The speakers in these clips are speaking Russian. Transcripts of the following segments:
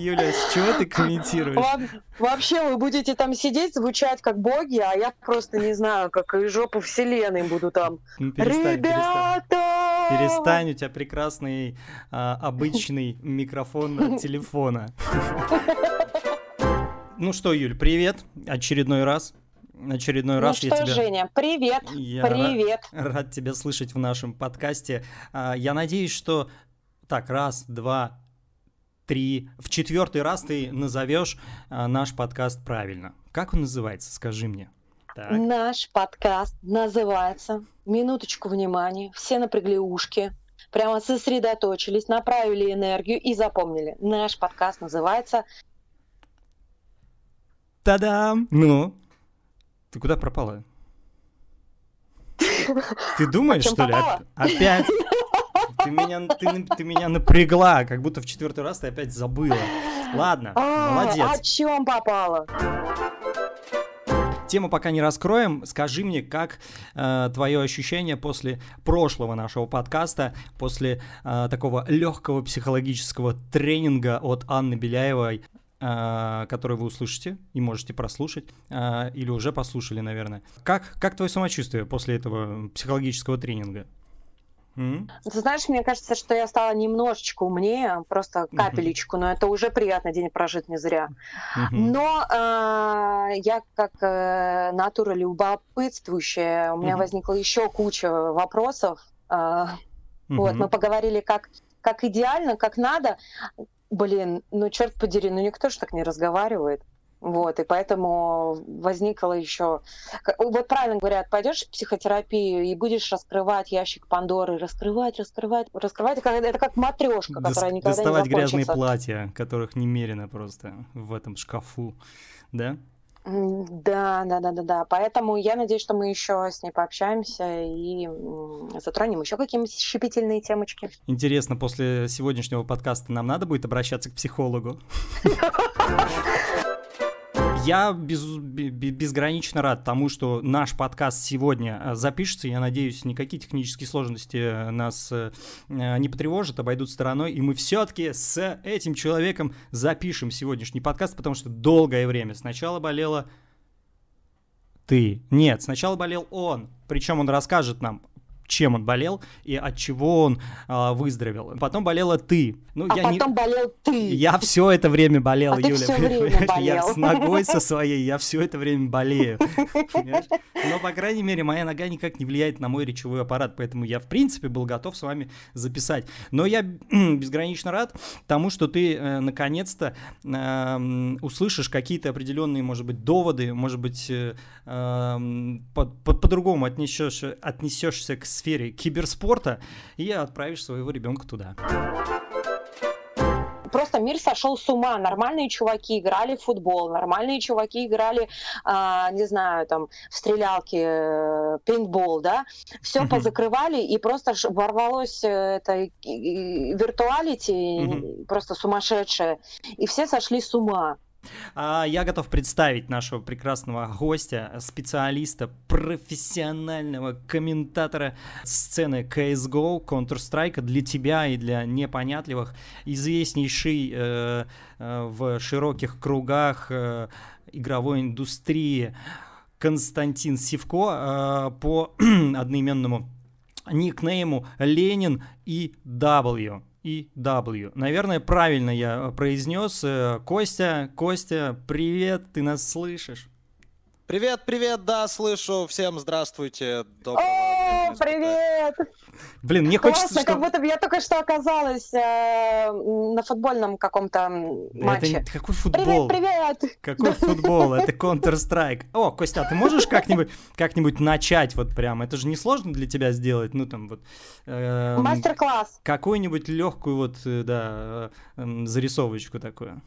Юля, с чего ты комментируешь? Вообще вы будете там сидеть, звучать как боги, а я просто не знаю, как из жопы вселенной буду там. Ну, перестань, Ребята! перестань. Перестань, у тебя прекрасный а, обычный микрофон телефона. Ну что, Юль, привет, очередной раз. Очередной Ну раз что, я тебя... Женя, привет, Я привет. Рад, рад тебя слышать в нашем подкасте. А, Я надеюсь, что так раз, два, три, в четвертый раз ты назовешь а, наш подкаст правильно. Как он называется? Скажи мне. Так. Наш подкаст называется «Минуточку внимания». Все напрягли ушки, прямо сосредоточились, направили энергию и запомнили. Наш подкаст называется Та-дам! Ну, ты куда пропала? Ты думаешь, чем что ли? Опять? Ты меня, ты, ты меня напрягла, как будто в четвертый раз ты опять забыла. Ладно, «А, молодец. о чем попало?» Тему пока не раскроем. Скажи мне, как э, твое ощущение после прошлого нашего подкаста, после э, такого легкого психологического тренинга от Анны Беляевой, э, который вы услышите и можете прослушать, э, или уже послушали, наверное. Как, как твое самочувствие после этого психологического тренинга? М? Ты знаешь, мне кажется, что я стала немножечко умнее, просто капелечку, но это уже приятно, день прожит не зря. Мгм. Но э, я как э, натура любопытствующая, у меня Мгм. возникла еще куча вопросов. Э, Вот, Мгм. мы поговорили, как, как идеально, как надо. Блин, ну черт подери, ну никто же так не разговаривает. Вот, и поэтому возникло еще... Вот правильно говорят, пойдешь в психотерапию и будешь раскрывать ящик Пандоры, раскрывать, раскрывать, раскрывать. Это как- матрешка, Дос- которая никогда доставать не грязные закончится. платья, которых немерено просто в этом шкафу, да? Да, да, да, да, да. Поэтому я надеюсь, что мы еще с ней пообщаемся и затронем еще какие-нибудь щепетильные темочки. Интересно, после сегодняшнего подкаста нам надо будет обращаться к психологу? Я без, бе- бе- безгранично рад тому, что наш подкаст сегодня э, запишется. Я надеюсь, никакие технические сложности э, нас э, не потревожат, обойдут стороной. И мы все-таки с этим человеком запишем сегодняшний подкаст, потому что долгое время сначала болела ты. Нет, сначала болел он. Причем он расскажет нам, чем он болел и от чего он а, выздоровел. Потом болела ты. Ну, А я потом не... болел ты. Я все это время болел, А ты Юля. всё время понимаешь? Я болел. с ногой со своей, я все это время болею. Но, по крайней мере, моя нога никак не влияет на мой речевой аппарат, поэтому я, в принципе, был готов с вами записать. Но я безгранично рад тому, что ты, э, наконец-то, эм, услышишь какие-то определенные, может быть, доводы, может быть, э, эм, по- по- по-другому отнесешь, отнесешься к сфере киберспорта и отправишь своего ребенка туда. Просто мир сошел с ума. Нормальные чуваки играли в футбол, нормальные чуваки играли, а, не знаю, там, в стрелялки, э, пейнтбол, да. Все Мгм. позакрывали, и просто ворвалось э, это виртуалити, Мгм. просто сумасшедшее. И все сошли с ума. А я готов представить нашего прекрасного гостя, специалиста, профессионального комментатора сцены CSGO, Counter-Strike для тебя и для непонятливых, известнейший э, э, в широких кругах э, игровой индустрии Константин Сивко э, по одноименному никнейму Ленин и W. И W. Наверное, правильно я произнес. Э, Костя, Костя, привет, ты нас слышишь? Привет, привет, да, слышу. Всем здравствуйте. Доброго О, привет! Блин, мне хочется, Классно, чтобы... как будто бы я только что оказалась э, на футбольном каком-то Это матче. не- какой футбол? Привет, привет! Какой футбол? Это Counter-Strike. О, Костя, а ты можешь как-нибудь как-нибудь начать вот прям? Это же не сложно для тебя сделать? Ну там вот... эм, Мастер-класс. Какую-нибудь легкую вот, э, да, э, зарисовочку такую.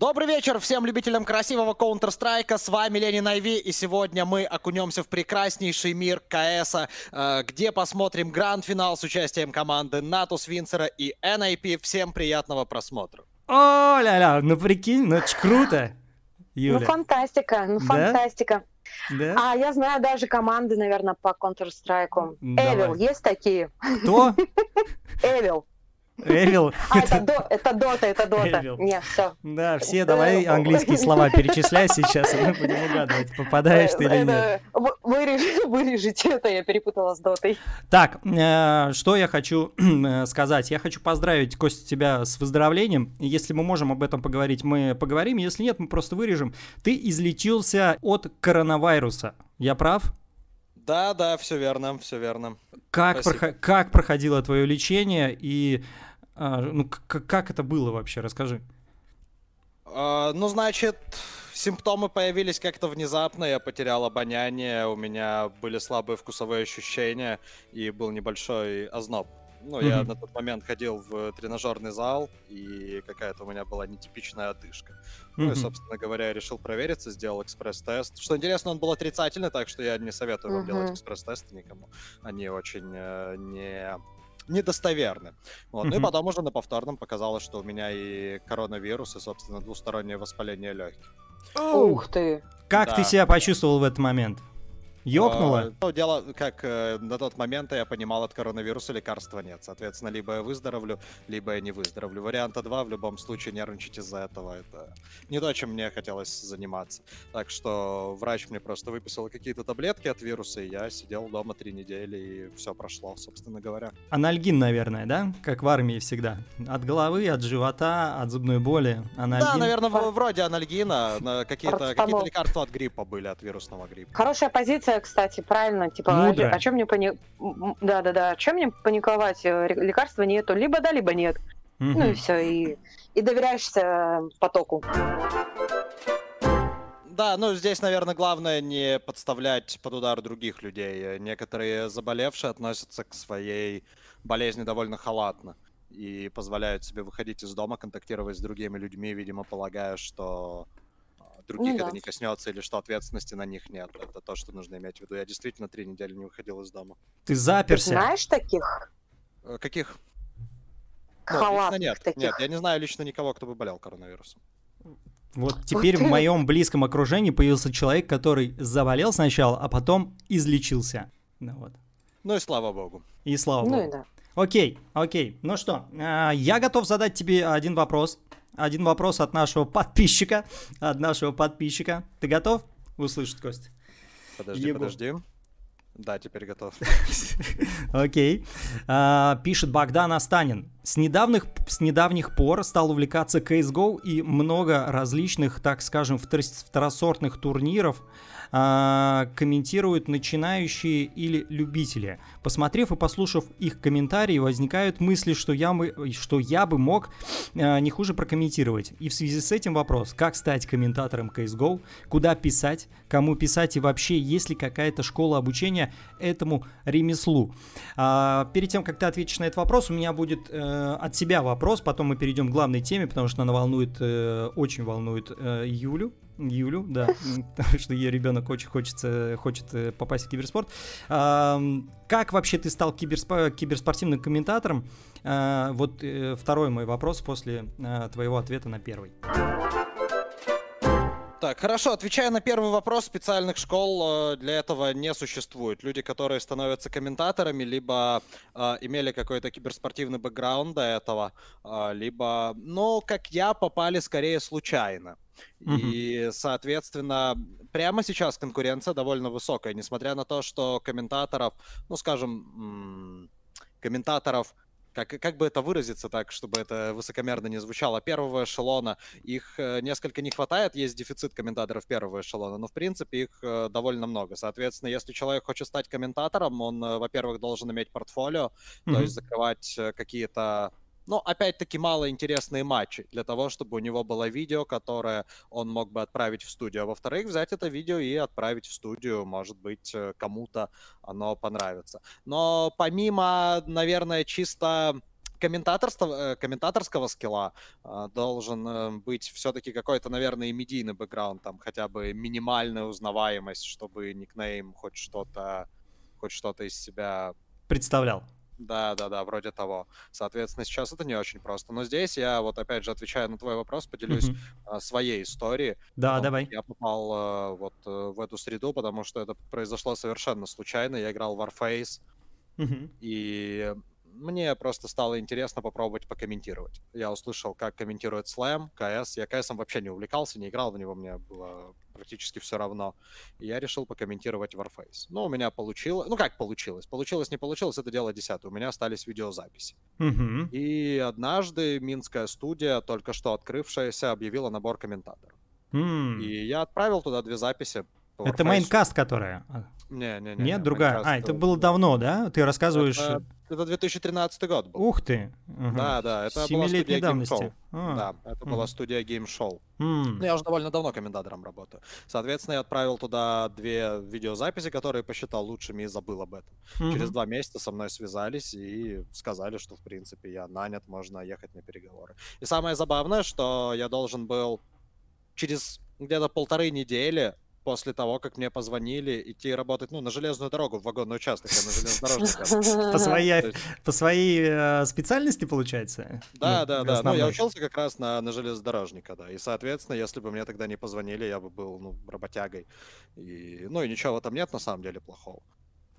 Добрый вечер всем любителям красивого Counter-Strike. С вами Ленин Айви, и сегодня мы окунемся в прекраснейший мир КС, э, где посмотрим гранд-финал с участием команды Натус Винцера и NIP. Всем приятного просмотра. О, ля-ля, ну прикинь, ну это ж круто, Ну, Юля. фантастика, ну, Да? фантастика. Да? А я знаю даже команды, наверное, по Counter-Strike. Evil, есть такие? Кто? Evil. Эвил. А, это, до, это Дота, это Дота. Эвил. Не, все. Да, все давай английские слова перечисляй сейчас, и мы будем угадывать, попадаешь ты или нет. Вырежите, вырежите это, я перепутала с Дотой. Так, э, что я хочу э, сказать? Я хочу поздравить, Костя, тебя с выздоровлением. Если мы можем об этом поговорить, мы поговорим. Если нет, мы просто вырежем. Ты излечился от коронавируса. Я прав? Да, да, все верно, все верно. Как, Спасибо. прохо- как проходило твое лечение и а, ну, к- как это было вообще? Расскажи. А, ну, значит, симптомы появились как-то внезапно, я потерял обоняние, у меня были слабые вкусовые ощущения и был небольшой озноб. Ну, я Мгм. на тот момент ходил в тренажерный зал, и какая-то у меня была нетипичная одышка. Ну и, собственно говоря, я решил провериться, сделал экспресс-тест. Что интересно, он был отрицательный, так что я не советую вам делать Мгм. экспресс-тесты никому. Они очень э, не недостоверны. Вот. Ну и потом уже на повторном показалось, что у меня и коронавирус, и, собственно, двустороннее воспаление легких. Ух ты. Как ты Да. себя почувствовал в этот момент? Ёкнуло? А, Ну, дело, как э, на тот момент я понимал, от коронавируса лекарства нет. Соответственно, либо я выздоровлю, либо я не выздоровлю. Варианта два, в любом случае, нервничать из-за этого. Это не то, чем мне хотелось заниматься. Так что врач мне просто выписал какие-то таблетки от вируса, и я сидел дома три недели, и все прошло, собственно говоря. Анальгин, наверное, да? Как в армии всегда. От головы, от живота, от зубной боли. Анальгин. Да, наверное, вроде анальгина, на какие-то какие лекарства от гриппа были, от вирусного гриппа. Хорошая позиция, кстати, правильно. Типа, Мудрая. о, чем мне пани... Да, да, да. О чем мне паниковать? Э, Лекарства нету. Либо да, либо нет. Мгм. Ну и все. И, и доверяешься потоку. Да, ну здесь, наверное, главное не подставлять под удар других людей. Некоторые заболевшие относятся к своей болезни довольно халатно и позволяют себе выходить из дома, контактировать с другими людьми, видимо, полагая, что других Ну это да. не коснется или что ответственности на них нет. Это то, что нужно иметь в виду. Я действительно три недели не выходил из дома. Ты Ты заперся. знаешь таких? Э, Каких? Ну, лично Халатных нет. таких. Нет, я не знаю лично никого, кто бы болел коронавирусом. Вот теперь в ты- моем близком окружении появился человек, который заболел сначала, а потом излечился. Ну вот. Ну и слава богу. И слава Ну богу. и да. Окей, окей. Ну что, а, я готов задать тебе один вопрос. Один вопрос от нашего подписчика. От нашего подписчика. Ты готов услышать, Костя? Подожди, Егор. подожди. Да, теперь готов. Окей. А, пишет Богдан Астанин. С недавних, с недавних пор стал увлекаться CSGO и много различных, так скажем, втор- второсортных турниров а, комментируют начинающие или любители. Посмотрев и послушав их комментарии, возникают мысли, что я, бы- что я бы мог а, не хуже прокомментировать. И в связи с этим вопрос, как стать комментатором CSGO, куда писать, кому писать и вообще есть ли какая-то школа обучения этому ремеслу. А, перед тем, как ты ответишь на этот вопрос, у меня будет э, от себя вопрос, потом мы перейдем к главной теме, потому что она волнует, э, очень волнует э, Юлю. Юлю, да, потому что ее ребенок очень хочется, хочет э, попасть в киберспорт. Как вообще ты стал киберспо- киберспортивным комментатором? А, Вот э, второй мой вопрос после э, твоего ответа на первый. Так, хорошо, отвечая на первый вопрос, специальных школ э, для этого не существует. Люди, которые становятся комментаторами, либо э, имели какой-то киберспортивный бэкграунд до этого, э, либо, ну, как я, попали скорее случайно. И, соответственно, прямо сейчас конкуренция довольно высокая, несмотря на то, что комментаторов, ну, скажем, комментаторов как, как бы это выразиться так, чтобы это высокомерно не звучало, первого эшелона, их э, несколько не хватает, есть дефицит комментаторов первого эшелона, но в принципе их э, довольно много. Соответственно, если человек хочет стать комментатором, он, э, во-первых, должен иметь портфолио, то Мгм. есть закрывать какие-то, ну, опять-таки, малоинтересные матчи для того, чтобы у него было видео, которое он мог бы отправить в студию. А во-вторых, взять это видео и отправить в студию, может быть, э, кому-то оно понравится. Но помимо, наверное, чисто комментаторства, э, комментаторского скилла э, должен быть все-таки какой-то, наверное, и медийный бэкграунд, там хотя бы минимальная узнаваемость, чтобы никнейм хоть что-то хоть что-то из себя Представлял. Да, да, да, вроде того. Соответственно, сейчас это не очень просто. Но здесь я вот опять же отвечая на твой вопрос, поделюсь а, своей историей. Да, Вот давай. Я попал э, вот э, в эту среду, потому что это произошло совершенно случайно. Я играл в Warface, Мгм. и мне просто стало интересно попробовать покомментировать. Я услышал, как комментирует Slam, КС. Я КСом вообще не увлекался, не играл в него, мне было практически все равно. И я решил покомментировать Warface. Ну, у меня получилось... Ну, как получилось? Получилось, не получилось, это дело десятое. У меня остались видеозаписи. Мгм. И однажды минская студия, только что открывшаяся, объявила набор комментаторов. М. И я отправил туда две записи. Это Warface. мейнкаст, которая? Не, не, не. Нет, не, другая. А, это было давно, да? Ты рассказываешь... э, Это, это 2013 год был. Ух ты. Ага. Да, да, это была студия давности. Game Show. А, Да, это Мгм. была студия Game Show. Ну, я уже довольно давно комментатором работаю. Соответственно, я отправил туда две видеозаписи, которые посчитал лучшими и забыл об этом. Через Мгм. два месяца со мной связались и сказали, что, в принципе, я нанят, можно ехать на переговоры. И самое забавное, что я должен был через где-то полторы недели после того, как мне позвонили, идти работать, ну, на железную дорогу, в вагонный участок, я на железнодорожника. По своей, по своей э, специальности, получается? Да, Ну, да, да. Ну, я учился как раз на, на железнодорожника, да. И, соответственно, если бы мне тогда не позвонили, я бы был, ну, работягой. И, ну, и ничего в этом нет, на самом деле, плохого.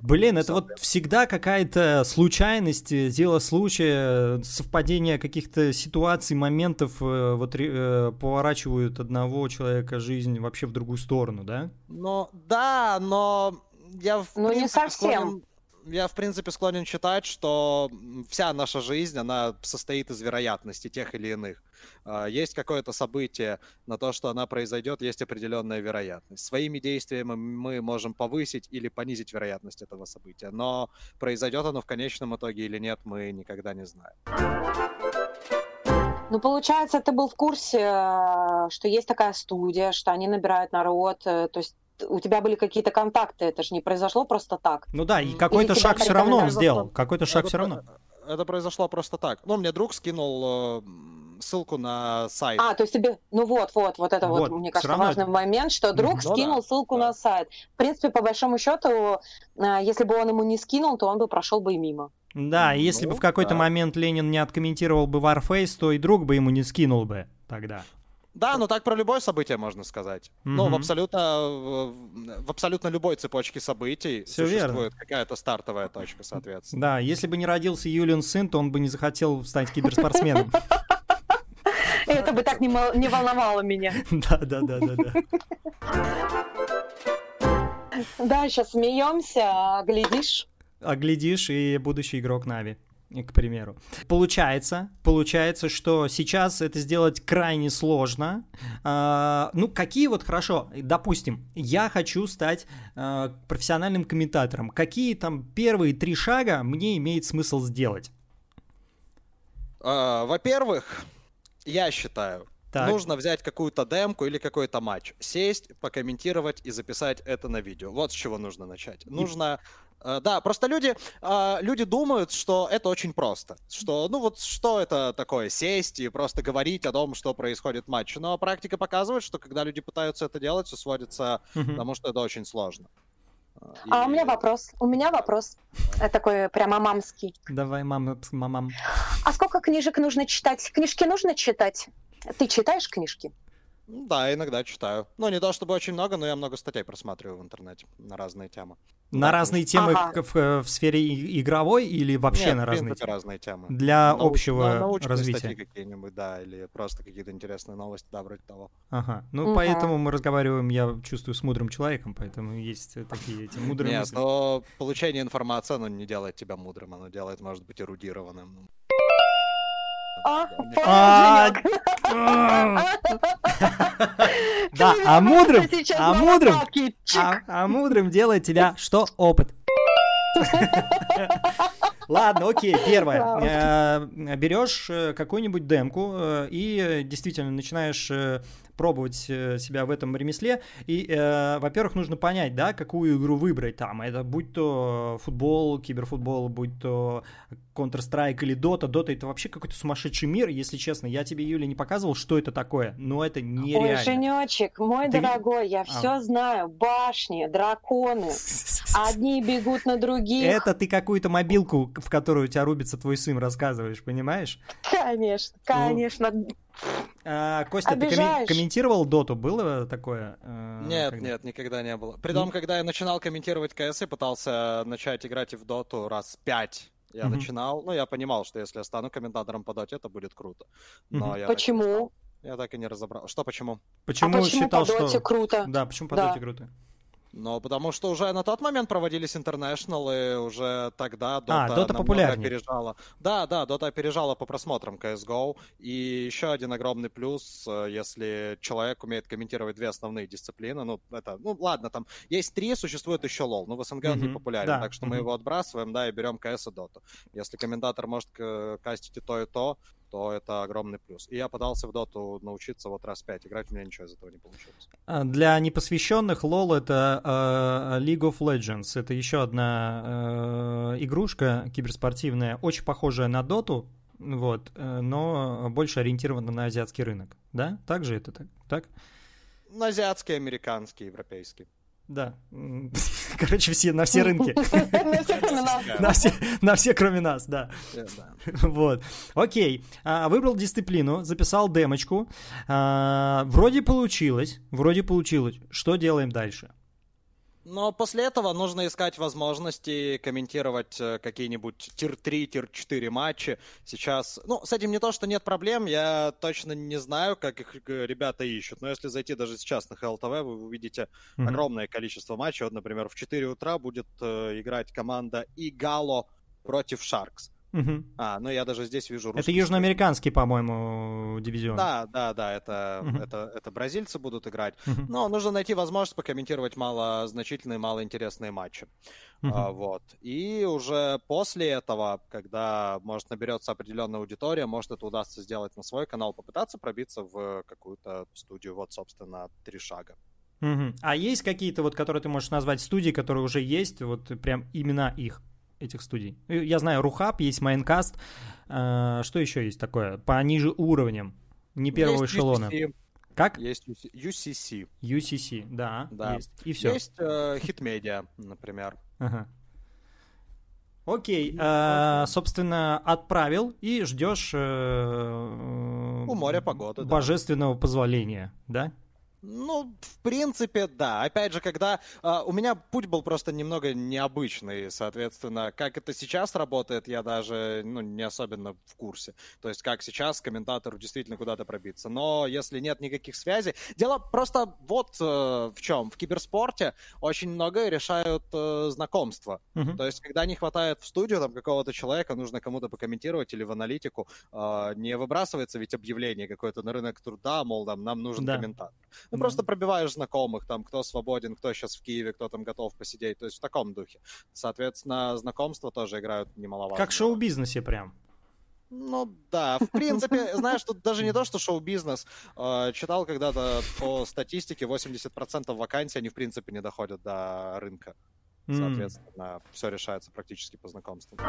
Блин, это вот всегда какая-то случайность, э, дело случая, э, совпадение каких-то ситуаций, моментов э, вот э, поворачивают одного человека жизнь вообще в другую сторону, да? Ну, да, но я в Ну, не совсем. склонен- Я, в принципе, склонен считать, что вся наша жизнь, она состоит из вероятностей тех или иных. А, Есть какое-то событие, на то, что она произойдет, есть определенная вероятность. Своими действиями мы можем повысить или понизить вероятность этого события, но произойдет оно в конечном итоге или нет, мы никогда не знаем. Ну, получается, ты был в курсе, э, что есть такая студия, что они набирают народ, э, то есть у тебя были какие-то контакты, это же не произошло просто так. Ну да, и какой-то шаг все равно он сделал. Какой-то шаг все равно. Это произошло просто так. Ну, мне друг скинул э, ссылку на сайт. А, то есть тебе, ну вот, вот, вот это вот, Вот, мне кажется, равно важный момент, что друг Ну да, скинул ссылку да. на сайт. В принципе, по большому счету, э, если бы он ему не скинул, то он бы прошел бы и мимо. Да, и если бы Ну, в какой-то да. момент Ленин не откомментировал бы Warface, то и друг бы ему не скинул бы тогда. Да, ну так про любое событие можно сказать. Ну, в абсолютно, в абсолютно любой цепочке событий верно. существует какая-то стартовая точка, соответственно. Да, если бы не родился Юлиан сын, то он бы не захотел стать киберспортсменом. Это бы так не волновало меня. Да, да, да, да, да. Да, сейчас смеемся, а глядишь. А глядишь, и будущий игрок Нави, к примеру. Получается, получается, что сейчас это сделать крайне сложно. А, ну, какие вот, хорошо, допустим, я хочу стать а, профессиональным комментатором. Какие там первые три шага мне имеет смысл сделать? А, Во-первых, я считаю, Так. нужно взять какую-то демку или какой-то матч, сесть, покомментировать и записать это на видео. Вот с чего нужно начать. Нужно да, просто люди, а, люди думают, что это очень просто. Что, ну вот, что это такое, сесть и просто говорить о том, что происходит в матче. Но практика показывает, что когда люди пытаются это делать, все сводится к Мгм. тому, что это очень сложно. А у И- меня вопрос. У меня вопрос. Э, Такой прямо мамский. Давай, мама, мамам. А сколько книжек нужно читать? Книжки нужно читать? Ты читаешь книжки? Ну Да, иногда читаю. Ну, не то чтобы очень много, но я много статей просматриваю в интернете на разные темы. На Да, разные темы Ага. в, в сфере игровой или вообще Нет, на разные темы? разные темы. Для Науч- общего на- научные развития. статьи какие-нибудь, да, или просто какие-то интересные новости, да, вроде того. Ага. Ну, Мгм. поэтому мы разговариваем, я чувствую, с мудрым человеком, поэтому есть э, такие эти мудрые Нет, мысли. но получение информации, оно не делает тебя мудрым, оно делает, может быть, эрудированным. А, А, Да, а меня мудрым, а мудрым, а, а мудрым делает тебя что? Опыт. Ладно, окей, первое. Э, Берешь э, какую-нибудь демку э, и действительно начинаешь пробовать э, себя в этом ремесле. И, э, во-первых, нужно понять, да, какую игру выбрать там. Это будь то футбол, киберфутбол, будь то Counter-Strike или Dota. Dota это вообще какой-то сумасшедший мир, если честно. Я тебе, Юля, не показывал, что это такое, но это Ой, нереально. Женечек, мой Ты дорогой, я все знаю. Башни, драконы. Одни бегут на других. Это ты какую-то мобилку, в которую у тебя рубится твой сын, рассказываешь, понимаешь? Конечно, конечно. А, Костя, ты Обижаешь. комментировал доту? Было такое? э, Нет, когда? нет, никогда не было. При том, Ну. когда я начинал комментировать КС, я пытался начать играть и в доту раз пять. Я Мгм. начинал, ну, я понимал, что если я стану комментатором по доте, это будет круто. Но Мгм. я так и. Почему? Я так и не разобрал. Что почему? Почему, а почему считал, по доте что... круто? Да, почему по Да. доте круто? Ну, потому что уже на тот момент проводились интернешнлы, уже тогда Dota, А, Dota популярнее. опережала. Да, да, Dota опережала по просмотрам CSGO. И еще один огромный плюс, э, если человек умеет комментировать две основные дисциплины, ну, это, ну, ладно, там есть три, существует еще LoL, но в СНГ он не популярен, да, так что мы мгм. его отбрасываем, да, и берем CS и Dota. Если комментатор может э, кастить и то, и то, то это огромный плюс. И я подался в доту научиться вот раз пять играть, у меня ничего из этого не получилось. А, Для непосвященных LoL это э, League of Legends. Это еще одна э, игрушка киберспортивная, очень похожая на Доту, вот, э, но больше ориентирована на азиатский рынок. Да? Так же это так? Так? Ну, Азиатский, американский, европейский. Да. Короче, все, на все рынки. На все, на все, кроме нас, да. Вот. Окей. А, Выбрал дисциплину, записал демочку. А, Вроде получилось. Вроде получилось. Что делаем дальше? Но после этого нужно искать возможности комментировать э, какие-нибудь tier-3, tier-4 матчи. Сейчас, ну, с этим не то, что нет проблем, я точно не знаю, как их э, ребята ищут. Но если зайти даже сейчас на ХЛТВ, вы увидите Мгм. огромное количество матчей. Вот, например, в 4 утра будет э, играть команда Игало против Шаркс. Мгм. А, ну я даже здесь вижу Это русский южноамериканский, по-моему, дивизион. Да, да, да, это, Мгм. это, это бразильцы будут играть. Мгм. Но нужно найти возможность покомментировать малозначительные, малоинтересные матчи. Мгм. А, вот. И уже после этого, когда, может, наберется определенная аудитория, может, это удастся сделать на свой канал, попытаться пробиться в какую-то студию. Вот, собственно, три шага. Мгм. А есть какие-то, вот, которые ты можешь назвать студии, которые уже есть, вот прям имена их, этих студий? Э, Я знаю, Рухаб, есть Майнкаст. А, Что еще есть такое? Пониже уровнем, не первого Есть эшелона. UCC, Как? Есть UC UCC. UCC, да, Да. есть. И все. Есть э, Hitmedia, например. Ага. Окей, а, собственно, отправил и ждешь э, У моря погоды, да. божественного позволения, да? Ну, в принципе, да. Опять же, когда а, у меня путь был просто немного необычный, соответственно, как это сейчас работает, я даже ну, не особенно в курсе. То есть, как сейчас комментатору действительно куда-то пробиться. Но если нет никаких связей, дело просто вот э, в чем. В киберспорте очень многое решают э, знакомства. Мгм. То есть, когда не хватает в студию там какого-то человека, нужно кому-то покомментировать или в аналитику, э, не выбрасывается ведь объявление какое-то на рынок труда, мол, там, нам нужен Да. комментатор. Ну, Мгм. просто пробиваешь знакомых, там, кто свободен, кто сейчас в Киеве, кто там готов посидеть, то есть в таком духе. Соответственно, знакомства тоже играют немаловажную Как шоу-бизнесе прям. Ну да, в принципе, знаешь, тут даже не то, что шоу-бизнес. Э, Читал когда-то по статистике, 80% вакансий, они в принципе не доходят до рынка. Соответственно, все решается практически по знакомствам.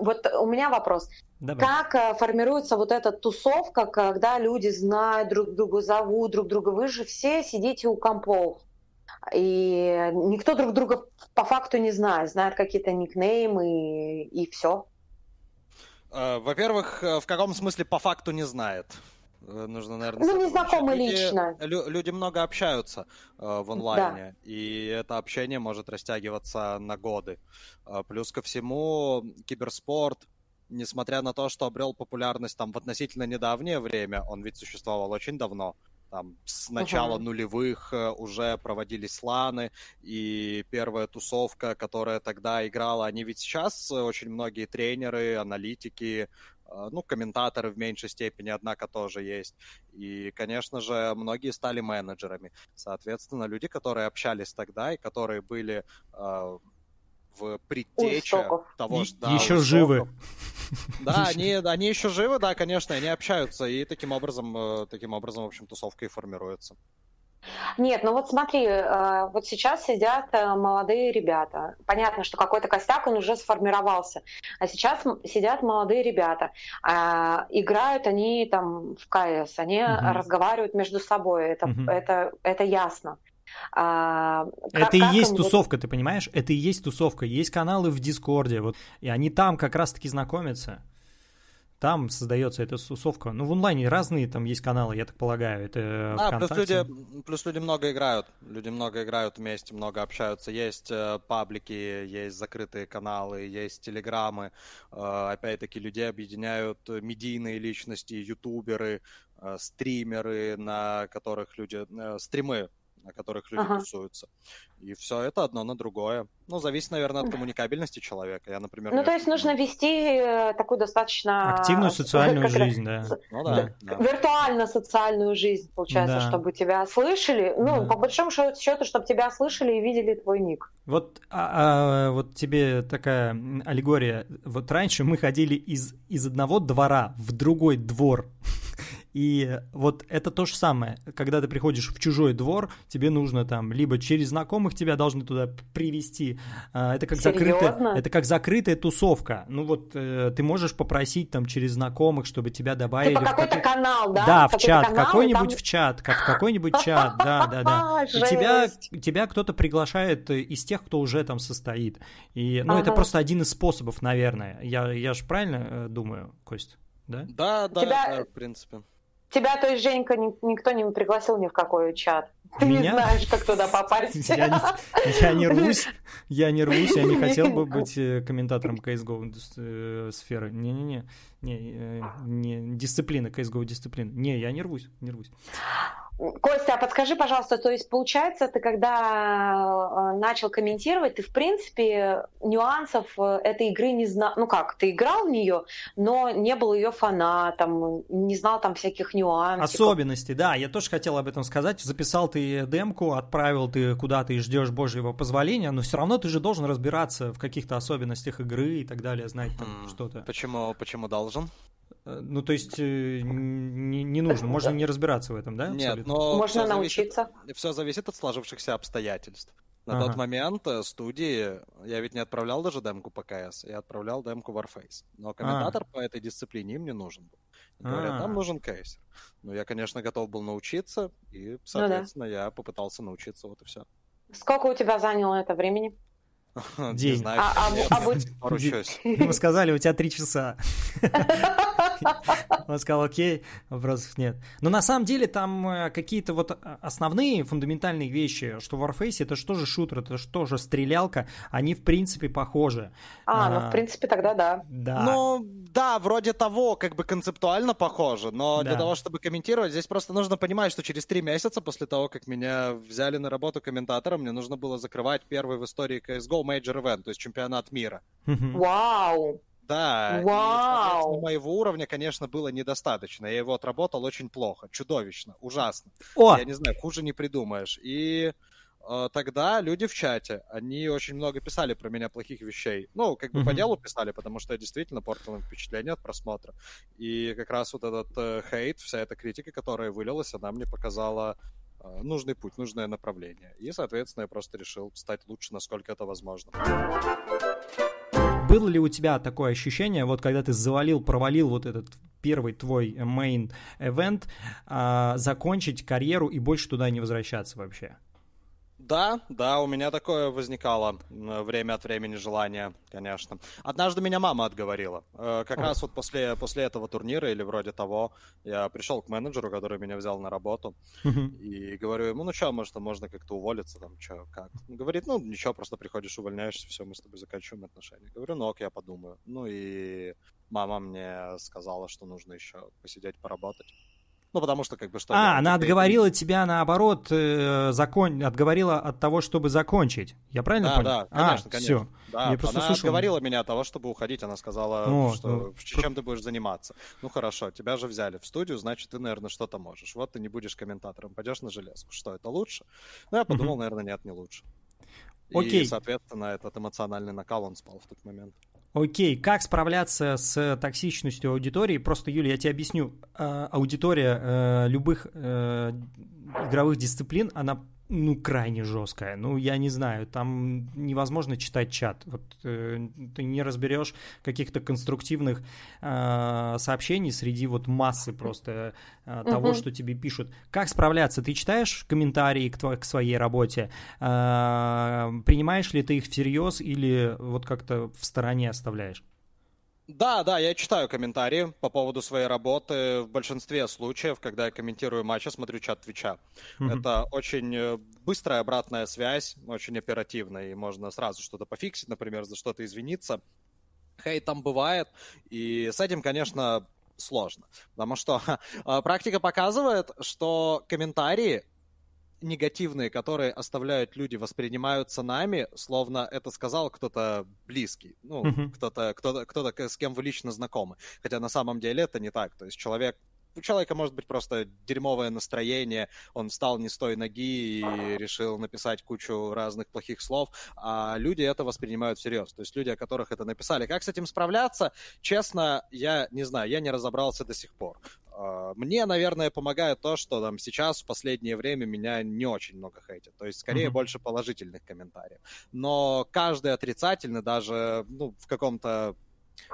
Вот у меня вопрос. Давай. Как э, формируется вот эта тусовка, когда люди знают друг друга, зовут друг друга? Вы же все сидите у компов. И никто друг друга по факту не знает. Знает какие-то никнеймы и, и все. Э, Во-первых, э, в каком смысле по факту не знает? Э, Нужно, наверное, Ну, с не этого знакомы начать. Люди- лично. лю- люди много общаются э, в онлайне, и это общение может растягиваться на годы. Э, плюс ко всему, киберспорт, несмотря на то, что обрел популярность там в относительно недавнее время, он ведь существовал очень давно. Там с начала Мгм. нулевых э, уже проводились ланы, и первая тусовка, которая тогда играла, они ведь сейчас очень многие тренеры, аналитики, ну, комментаторы в меньшей степени, однако, тоже есть. И, конечно же, многие стали менеджерами. Соответственно, люди, которые общались тогда и которые были э, в предтече того, И- что... да, еще живы. Да, они, они еще живы, да, конечно, они общаются, и таким образом, э, таким образом, в общем, тусовка и формируется. Нет, ну вот смотри, э, вот сейчас сидят э, молодые ребята. Понятно, что какой-то костяк, он уже сформировался. А сейчас сидят молодые ребята. А, Играют они там в КС, они Мгм. разговаривают между собой. Это, Мгм. это, это ясно. А, как- Это и как есть тусовка, ты понимаешь? Это и есть тусовка. Есть каналы в Дискорде, вот, и они там как раз-таки знакомятся. Там создается эта тусовка. Ну, в онлайне разные там есть каналы, я так полагаю. Это а, плюс люди, плюс люди много играют. Люди много играют вместе, много общаются. Есть э, паблики, есть закрытые каналы, есть телеграммы. Э, опять-таки, людей объединяют медийные личности, ютуберы, э, стримеры, на которых люди... Э, стримы на которых люди ага. тусуются. И все это одно на другое. Ну, зависит, наверное, от коммуникабельности человека. Я, например... Ну, то есть нужно вести э, такую достаточно... Активную социальную жизнь, да. Ну, да, да. Виртуально-социальную жизнь, получается, да. чтобы тебя слышали. Ну, да. по большому счету, чтобы тебя слышали и видели твой ник. Вот, а, а, вот тебе такая аллегория. Вот раньше мы ходили из, из одного двора в другой двор. И вот это то же самое. Когда ты приходишь в чужой двор, тебе нужно там либо через знакомых тебя должны туда привести. А, это как закрытая, это как закрытая тусовка. Ну вот э, ты можешь попросить там через знакомых, чтобы тебя добавили. Типа какой-то какой... канал, да? Да, в чат, какой-нибудь там... в чат, как в какой-нибудь чат, да, да, да. И тебя, тебя кто-то приглашает из тех, кто уже там состоит. И, ну, это просто один из способов, наверное. Я, я же правильно э, думаю, Кость? Да? Да, да, да, в принципе. Тебя, то есть, Женька, никто не пригласил ни в какой чат. Ты Меня? не знаешь, как туда попасть. Я не, я не рвусь, я не рвусь, я не хотел бы быть э, комментатором CSGO э, сферы. Не-не-не, не, э, не, дисциплина, CSGO дисциплина. Не, я не рвусь, не рвусь. Костя, а подскажи, пожалуйста, то есть получается, ты когда э, начал комментировать, ты в принципе нюансов э, этой игры не знал, ну как, ты играл в нее, но не был ее фанатом, не знал там всяких нюансов. Особенностей, да, я тоже хотел об этом сказать. Записал ты демку, отправил ты куда-то и ждешь божьего позволения, но все равно ты же должен разбираться в каких-то особенностях игры и так далее, знать там mm, что-то. Почему, почему должен? Э, ну, то есть э, не, не нужно, можно не разбираться в этом, да? Нет, абсолютно? но можно научиться. Зависит, все зависит от сложившихся обстоятельств. На ага. тот момент э, студии, я ведь не отправлял даже демку по КС, я отправлял демку Warface. Но комментатор а. по этой дисциплине им не нужен был. Говорят, нам нужен кейсер. Ну, я, конечно, готов был научиться, и, соответственно, ну, да. я попытался научиться, вот и все. Сколько у тебя заняло это времени? День. Не знаю, а, а, а, пару Мы сказали, у тебя три часа. Он сказал, окей, вопросов нет. Но на самом деле там э, какие-то вот э, основные фундаментальные вещи, что в Warface это что же шутер, это что же стрелялка, они в принципе похожи. А, а ну в принципе тогда да. Да. Ну да, вроде того, как бы концептуально похоже, но для того, чтобы комментировать, здесь просто нужно понимать, что через три месяца после того, как меня взяли на работу комментатором, мне нужно было закрывать первый в истории CSGO Major Event, то есть чемпионат мира. Вау! Да, Вау! и, моего уровня, конечно, было недостаточно. Я его отработал очень плохо, чудовищно, ужасно. О! Я не знаю, хуже не придумаешь. И э, тогда люди в чате, они очень много писали про меня плохих вещей. Ну, как бы mm-hmm. по делу писали, потому что я действительно портил им впечатление от просмотра. И как раз вот этот э, хейт, вся эта критика, которая вылилась, она мне показала э, нужный путь, нужное направление. И, соответственно, я просто решил стать лучше, насколько это возможно было ли у тебя такое ощущение, вот когда ты завалил, провалил вот этот первый твой main event, а, закончить карьеру и больше туда не возвращаться вообще? Да, да, у меня такое возникало время от времени желание, конечно. Однажды меня мама отговорила. Э, как О. раз вот после, после этого турнира или вроде того, я пришел к менеджеру, который меня взял на работу, и говорю ему, ну что, может, можно как-то уволиться, там, что, как? говорит, ну ничего, просто приходишь, увольняешься, все, мы с тобой заканчиваем отношения. Говорю, ну ок, я подумаю. Ну и мама мне сказала, что нужно еще посидеть, поработать. Ну, потому что как бы что... А, она отговорила тебя, наоборот, э, закон... отговорила от того, чтобы закончить. Я правильно да, понял? Да, конечно, а, конечно. Все. Да, Я просто она слышал... отговорила меня от того, чтобы уходить. Она сказала, О, что ну... чем ты будешь заниматься. Ну, хорошо, тебя же взяли в студию, значит, ты, наверное, что-то можешь. Вот ты не будешь комментатором, пойдешь на железку. Что, это лучше? Ну, я подумал, наверное, нет, не лучше. Окей. И, соответственно, этот эмоциональный накал, он спал в тот момент. Окей, как справляться с токсичностью аудитории? Просто, Юля, я тебе объясню. А, аудитория э, любых э, игровых дисциплин, она ну, крайне жесткая. Ну, я не знаю, там невозможно читать чат. Вот э, ты не разберешь каких-то конструктивных э, сообщений среди вот массы просто э, того, угу. что тебе пишут. Как справляться? Ты читаешь комментарии к, твоей, к своей работе? Э, принимаешь ли ты их всерьез или вот как-то в стороне оставляешь? Да, да, я читаю комментарии по поводу своей работы. В большинстве случаев, когда я комментирую матч, я смотрю чат Твича. Mm-hmm. Это очень э, быстрая обратная связь, очень оперативная, и можно сразу что-то пофиксить, например, за что-то извиниться. Хейт там бывает, и с этим, конечно, сложно. Потому что практика показывает, что комментарии негативные, которые оставляют люди, воспринимаются нами, словно это сказал кто-то близкий, ну, mm-hmm. кто-то, кто-то, кто-то, с кем вы лично знакомы. Хотя на самом деле это не так. То есть человек у человека может быть просто дерьмовое настроение, он встал не с той ноги и решил написать кучу разных плохих слов, а люди это воспринимают всерьез. То есть люди, о которых это написали. Как с этим справляться? Честно, я не знаю, я не разобрался до сих пор. А, мне, наверное, помогает то, что там сейчас в последнее время меня не очень много хейтят. То есть, скорее, mm-hmm. больше положительных комментариев. Но каждый отрицательный, даже ну, в каком-то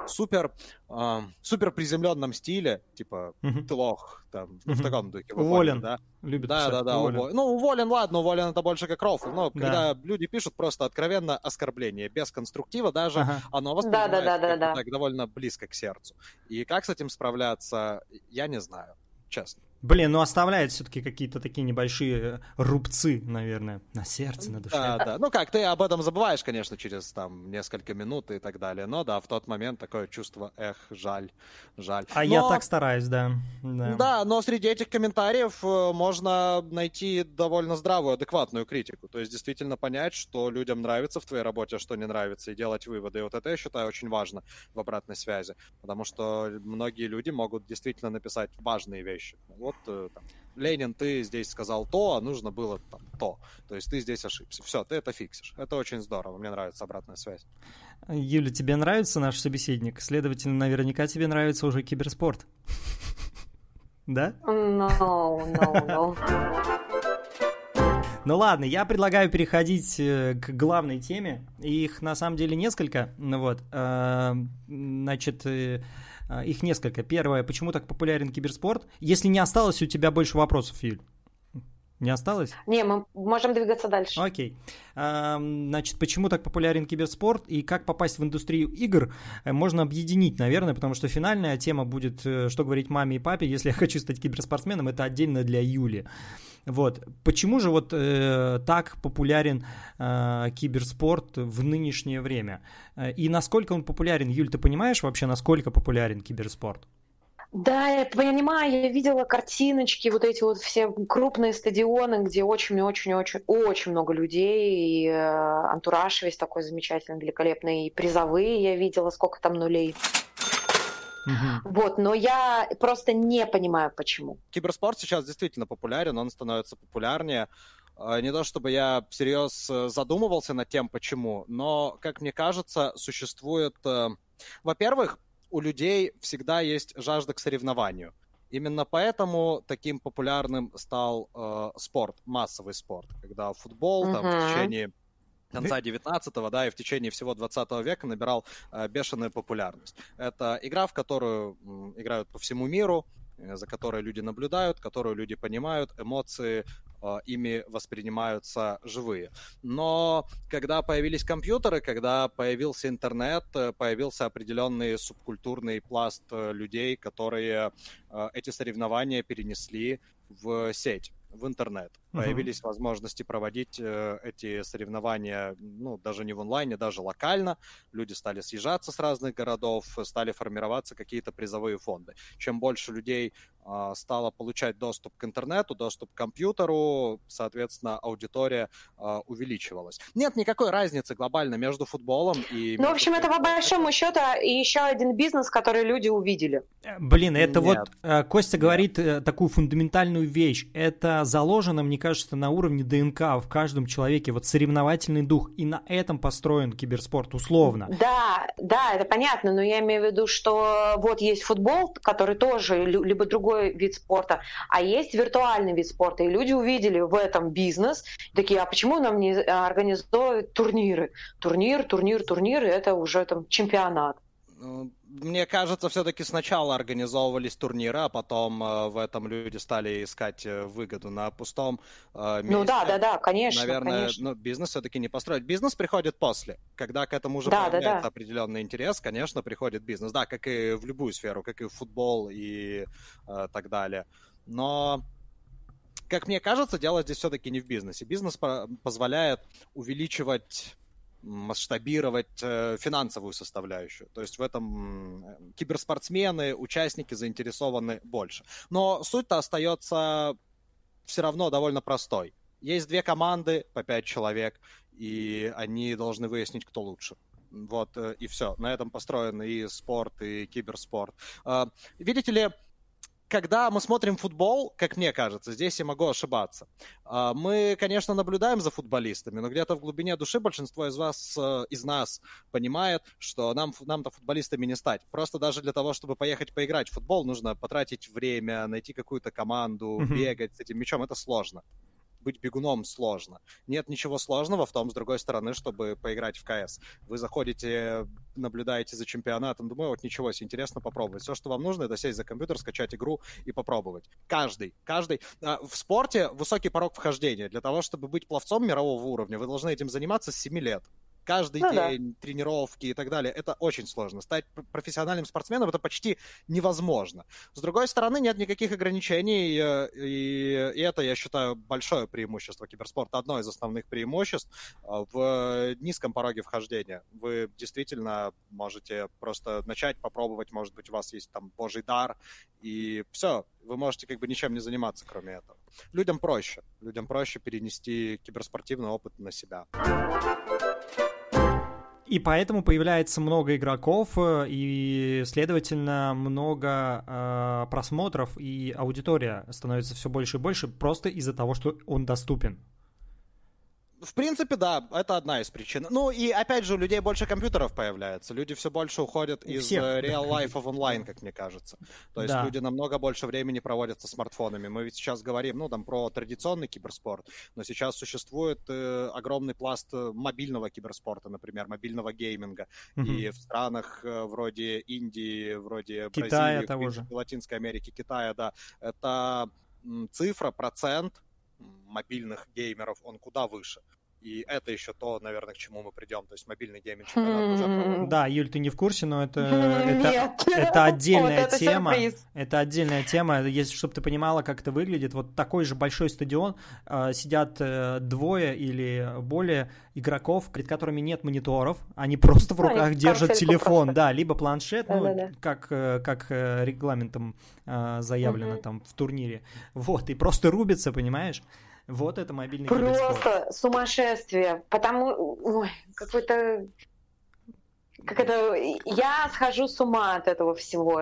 супер, э, супер приземленном стиле, типа mm-hmm. ты лох, там, mm-hmm. в таком духе. Уволен. Да, Любит да, да, да. Уволен. Ну, уволен, ладно, уволен это больше как рофл. Но да. когда люди пишут просто откровенно оскорбление, без конструктива даже, ага. оно воспринимается да, да, да, да, да. так довольно близко к сердцу. И как с этим справляться, я не знаю, честно. Блин, ну оставляет все-таки какие-то такие небольшие рубцы, наверное, на сердце, на душе. Да, да. Ну как, ты об этом забываешь, конечно, через там несколько минут и так далее. Но да, в тот момент такое чувство, эх, жаль, жаль. А но... я так стараюсь, да. да. Да, но среди этих комментариев э, можно найти довольно здравую, адекватную критику. То есть действительно понять, что людям нравится в твоей работе, а что не нравится, и делать выводы. И вот это я считаю очень важно в обратной связи. Потому что многие люди могут действительно написать важные вещи вот э, там, Ленин, ты здесь сказал то, а нужно было там то. То есть ты здесь ошибся. Все, ты это фиксишь. Это очень здорово. Мне нравится обратная связь. Юля, тебе нравится наш собеседник? Следовательно, наверняка тебе нравится уже киберспорт. Да? No, no, no. Ну ладно, я предлагаю переходить э, к главной теме. Их на самом деле несколько. Ну вот, э, значит, их несколько. Первое, почему так популярен киберспорт? Если не осталось у тебя больше вопросов, Юль. Не осталось? Не, мы можем двигаться дальше. Окей. Значит, почему так популярен киберспорт и как попасть в индустрию игр, э, можно объединить, наверное, потому что финальная тема будет, э, что говорить маме и папе, если я хочу стать киберспортсменом, это отдельно для Юли. Вот. Почему же вот э, так популярен э, киберспорт в нынешнее время? Э, и насколько он популярен? Юль, ты понимаешь вообще, насколько популярен киберспорт? Да, я понимаю, я видела картиночки, вот эти вот все крупные стадионы, где очень-очень-очень-очень много людей, и э, антураж весь такой замечательный, великолепный, и призовые я видела, сколько там нулей. Угу. Вот, но я просто не понимаю, почему. Киберспорт сейчас действительно популярен, он становится популярнее. А, не то чтобы я всерьез э, задумывался над тем, почему, но, как мне кажется, существует... Э, во-первых, у людей всегда есть жажда к соревнованию. Именно поэтому таким популярным стал э, спорт, массовый спорт, когда футбол uh-huh. там в течение конца 19-го, да, и в течение всего 20 века набирал э, бешеную популярность. Это игра, в которую э, играют по всему миру, за которой люди наблюдают, которую люди понимают, эмоции э, ими воспринимаются живые. Но когда появились компьютеры, когда появился интернет, э, появился определенный субкультурный пласт э, людей, которые э, эти соревнования перенесли в сеть в интернет. Появились возможности проводить э, эти соревнования, ну, даже не в онлайне, даже локально. Люди стали съезжаться с разных городов, стали формироваться какие-то призовые фонды. Чем больше людей э, стало получать доступ к интернету, доступ к компьютеру, соответственно, аудитория э, увеличивалась. Нет никакой разницы глобально между футболом и... Ну, в общем, это по большому счету еще один бизнес, который люди увидели. Э, блин, это Нет. вот э, Костя говорит такую фундаментальную вещь. Это заложено, мне кажется, на уровне ДНК в каждом человеке, вот соревновательный дух, и на этом построен киберспорт, условно. Да, да, это понятно, но я имею в виду, что вот есть футбол, который тоже, либо другой вид спорта, а есть виртуальный вид спорта, и люди увидели в этом бизнес, такие, а почему нам не организовывают турниры? Турнир, турнир, турнир, это уже там чемпионат. Мне кажется, все-таки сначала организовывались турниры, а потом э, в этом люди стали искать э, выгоду на пустом э, месте. Ну да, да, да, конечно. Наверное, конечно. Ну, бизнес все-таки не построить. Бизнес приходит после, когда к этому уже да, появляется да, да. определенный интерес, конечно, приходит бизнес. Да, как и в любую сферу, как и в футбол и э, так далее. Но как мне кажется, дело здесь все-таки не в бизнесе. Бизнес позволяет увеличивать масштабировать э, финансовую составляющую. То есть в этом э, киберспортсмены, участники заинтересованы больше. Но суть-то остается все равно довольно простой. Есть две команды по пять человек, и они должны выяснить, кто лучше. Вот э, и все. На этом построен и спорт, и киберспорт. Видите ли, когда мы смотрим футбол, как мне кажется, здесь я могу ошибаться. А, мы, конечно, наблюдаем за футболистами, но где-то в глубине души большинство из вас, э, из нас понимает, что нам, нам-то футболистами не стать. Просто даже для того, чтобы поехать поиграть в футбол, нужно потратить время, найти какую-то команду, mm-hmm. бегать с этим мячом. Это сложно быть бегуном сложно. Нет ничего сложного в том, с другой стороны, чтобы поиграть в КС. Вы заходите, наблюдаете за чемпионатом, думаю, вот ничего себе, интересно попробовать. Все, что вам нужно, это сесть за компьютер, скачать игру и попробовать. Каждый, каждый. А, в спорте высокий порог вхождения. Для того, чтобы быть пловцом мирового уровня, вы должны этим заниматься с 7 лет каждый ну, день, да. тренировки и так далее. Это очень сложно. Стать профессиональным спортсменом это почти невозможно. С другой стороны, нет никаких ограничений, э, и, и это, я считаю, большое преимущество киберспорта, одно из основных преимуществ э, в низком пороге вхождения. Вы действительно можете просто начать попробовать, может быть, у вас есть там божий дар, и все, вы можете как бы ничем не заниматься, кроме этого. Людям проще. Людям проще перенести киберспортивный опыт на себя. И поэтому появляется много игроков, э, и, следовательно, много э, просмотров, и аудитория становится все больше и больше просто из-за того, что он доступен. В принципе, да, это одна из причин. Ну и опять же, у людей больше компьютеров появляется. Люди все больше уходят из Всех. Э, real life в онлайн, как мне кажется. То есть да. люди намного больше времени проводят со смартфонами. Мы ведь сейчас говорим, ну, там, про традиционный киберспорт, но сейчас существует э, огромный пласт э, мобильного киберспорта, например, мобильного гейминга. Угу. И в странах э, вроде Индии, вроде Китая Бразилии, того же. Латинской Америки, Китая, да, это цифра, процент мобильных геймеров, он куда выше. И это еще то, наверное, к чему мы придем. То есть мобильный гейминг чемпионат уже проводится. Да, Юль, ты не в курсе, но это, это, это отдельная вот это тема. Сюрприз. Это отдельная тема. Если чтобы ты понимала, как это выглядит, вот такой же большой стадион, э, сидят э, двое или более игроков, перед которыми нет мониторов, они просто в руках да, держат телефон, просто. да, либо планшет, да, ну, да, да. как, э, как э, регламентом э, заявлено угу. там в турнире. Вот, и просто рубятся, понимаешь? Вот это мобильный Просто сумасшествие. Потому, ой, какой-то... Как это... Я схожу с ума от этого всего.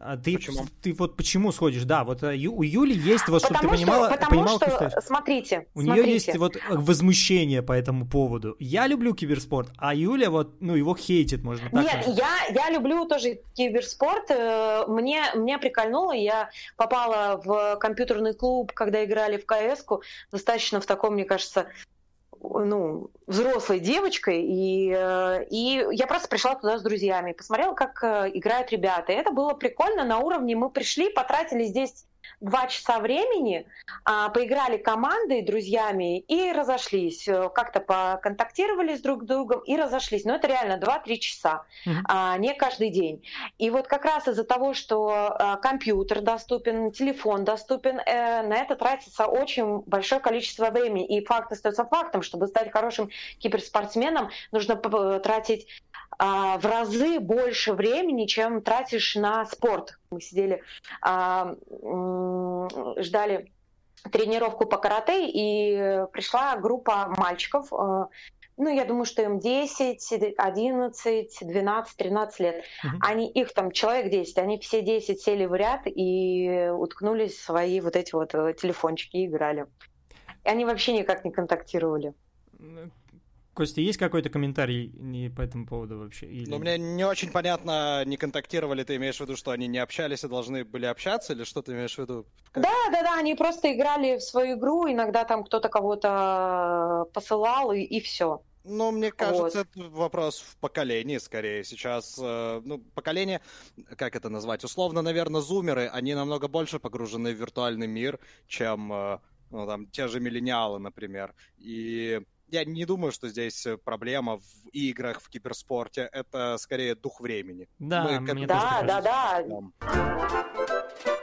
А ты, почему? ты вот почему сходишь? Да, вот э, у Юли есть, вот чтобы ты понимала, потому понимала, что, смотрите, у смотрите. нее есть вот возмущение по этому поводу. Я люблю киберспорт, а Юля вот, ну, его хейтит, можно так Нет, сказать. я, я люблю тоже киберспорт. Э, мне, мне прикольнуло, я попала в компьютерный клуб, когда играли в КС-ку, достаточно в таком, мне кажется, ну, взрослой девочкой, и, э, и я просто пришла туда с друзьями, посмотрела, как э, играют ребята. И это было прикольно на уровне. Мы пришли, потратили здесь два часа времени, а, поиграли командой, друзьями и разошлись. Э, как-то поконтактировали с друг другом и разошлись. Но это реально 2-3 часа, mm-hmm. не каждый день. И вот как раз из-за того, что а, компьютер доступен, телефон доступен, э, на это тратится очень большое количество времени. И факт остается фактом, чтобы стать хорошим киберспортсменом, нужно тратить а, в разы больше времени, чем тратишь на спорт. Мы сидели, а, ждали тренировку по карате, и пришла группа мальчиков, а, ну, я думаю, что им 10, 11, 12, 13 лет. Mm-hmm. Они, их там человек 10, они все 10 сели в ряд и уткнулись в свои вот эти вот э, телефончики и играли. И они вообще никак не контактировали. Костя, есть какой-то комментарий не по этому поводу вообще? Или... Ну, мне не очень понятно, не контактировали, ты имеешь в виду, что они не общались и должны были общаться, или что ты имеешь в виду? Как... Да, да, да, они просто играли в свою игру, иногда там кто-то кого-то посылал, и, и все. Ну, мне кажется, вот. это вопрос в поколении скорее. Сейчас, э, ну, поколение, как это назвать, условно, наверное, зумеры, они намного больше погружены в виртуальный мир, чем, э, ну, там, те же миллениалы, например. И я не думаю, что здесь проблема в играх, в киберспорте. Это скорее дух времени. Да, Мы, мне да, да, да, да.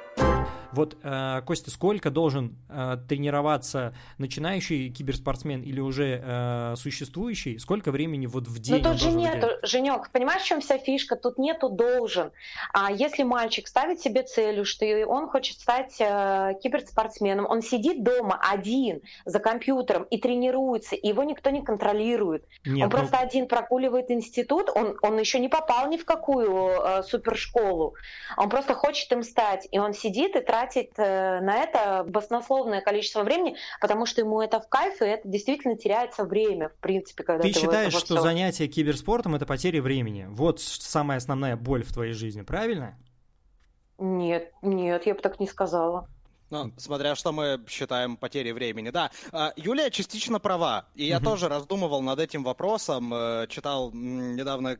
Вот, э, Костя, сколько должен э, тренироваться начинающий киберспортсмен или уже э, существующий? Сколько времени вот в день? Ну тут же нету, Женек, понимаешь, в чем вся фишка? Тут нету должен. А если мальчик ставит себе целью, что он хочет стать э, киберспортсменом, он сидит дома один за компьютером и тренируется, и его никто не контролирует. Нет, он ну... просто один прогуливает институт, он, он еще не попал ни в какую э, супершколу. Он просто хочет им стать, и он сидит и тратит тратит э, на это баснословное количество времени, потому что ему это в кайф, и это действительно теряется время, в принципе, когда ты считаешь, что занятие киберспортом это потеря времени? Вот самая основная боль в твоей жизни, правильно? Нет, нет, я бы так не сказала. Ну, смотря что мы считаем потерей времени. Да, а, Юлия частично права. И я тоже раздумывал над этим вопросом. Э, читал недавно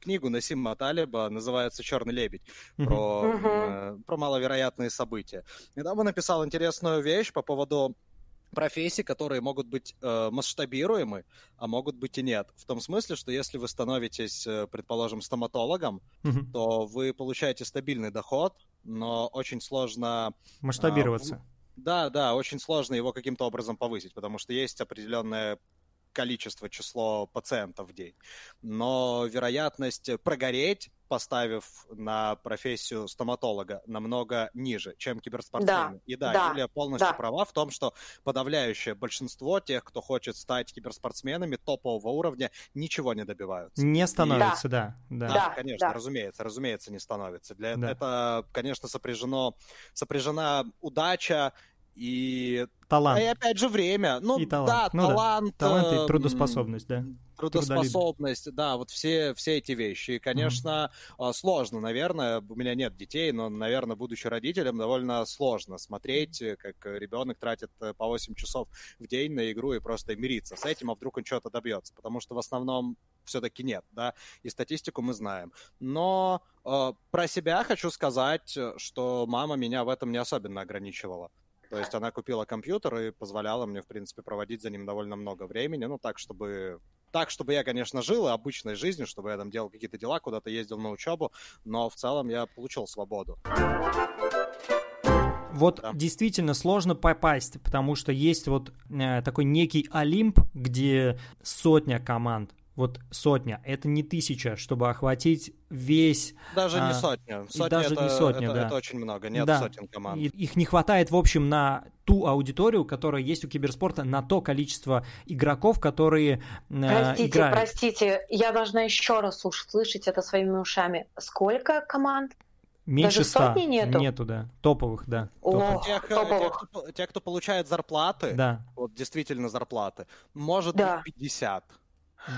книгу Насима Талиба, называется «Черный лебедь», про, uh-huh. Э, про маловероятные события. Недавно написал интересную вещь по поводу профессий, которые могут быть э, масштабируемы, а могут быть и нет. В том смысле, что если вы становитесь, э, предположим, стоматологом, uh-huh. то вы получаете стабильный доход, но очень сложно... Масштабироваться. Э, да, да, очень сложно его каким-то образом повысить, потому что есть определенная количество, число пациентов в день. Но вероятность прогореть, поставив на профессию стоматолога, намного ниже, чем киберспортсмены. Да, И да, да, Юлия полностью да. права в том, что подавляющее большинство тех, кто хочет стать киберспортсменами топового уровня, ничего не добиваются. Не становится, И... да. Да, да, да конечно, да. разумеется, разумеется, не становится. Для да. это, конечно, сопряжено, сопряжена удача, и талант. И опять же время. Ну, и талант. да, ну, талант. Да. Талант и трудоспособность, да. Трудоспособность, да, вот все, все эти вещи. И, конечно, mm-hmm. сложно, наверное. У меня нет детей, но, наверное, будучи родителем, довольно сложно смотреть, как ребенок тратит э, по 8 часов в день на игру и просто мириться с этим, а вдруг он что-то добьется. Потому что в основном все-таки нет, да, и статистику мы знаем. Но э, про себя хочу сказать, что мама меня в этом не особенно ограничивала. То есть она купила компьютер и позволяла мне, в принципе, проводить за ним довольно много времени, ну, так, чтобы так, чтобы я, конечно, жил обычной жизнью, чтобы я там делал какие-то дела, куда-то ездил на учебу, но в целом я получил свободу. Вот да. действительно сложно попасть, потому что есть вот э, такой некий Олимп, где сотня команд вот сотня, это не тысяча, чтобы охватить весь... Даже а, не сотня. Сотня даже это, не сотня, это, да. это очень много, нет да. сотен команд. И, их не хватает, в общем, на ту аудиторию, которая есть у киберспорта, на то количество игроков, которые простите, играют. Простите, я должна еще раз услышать это своими ушами. Сколько команд? Меньше Даже ста. сотни нету? Нету, да. Топовых, да. О, топовых. Тех, топовых. Те, кто, те, кто получает зарплаты, да. вот действительно зарплаты, может да. быть 50.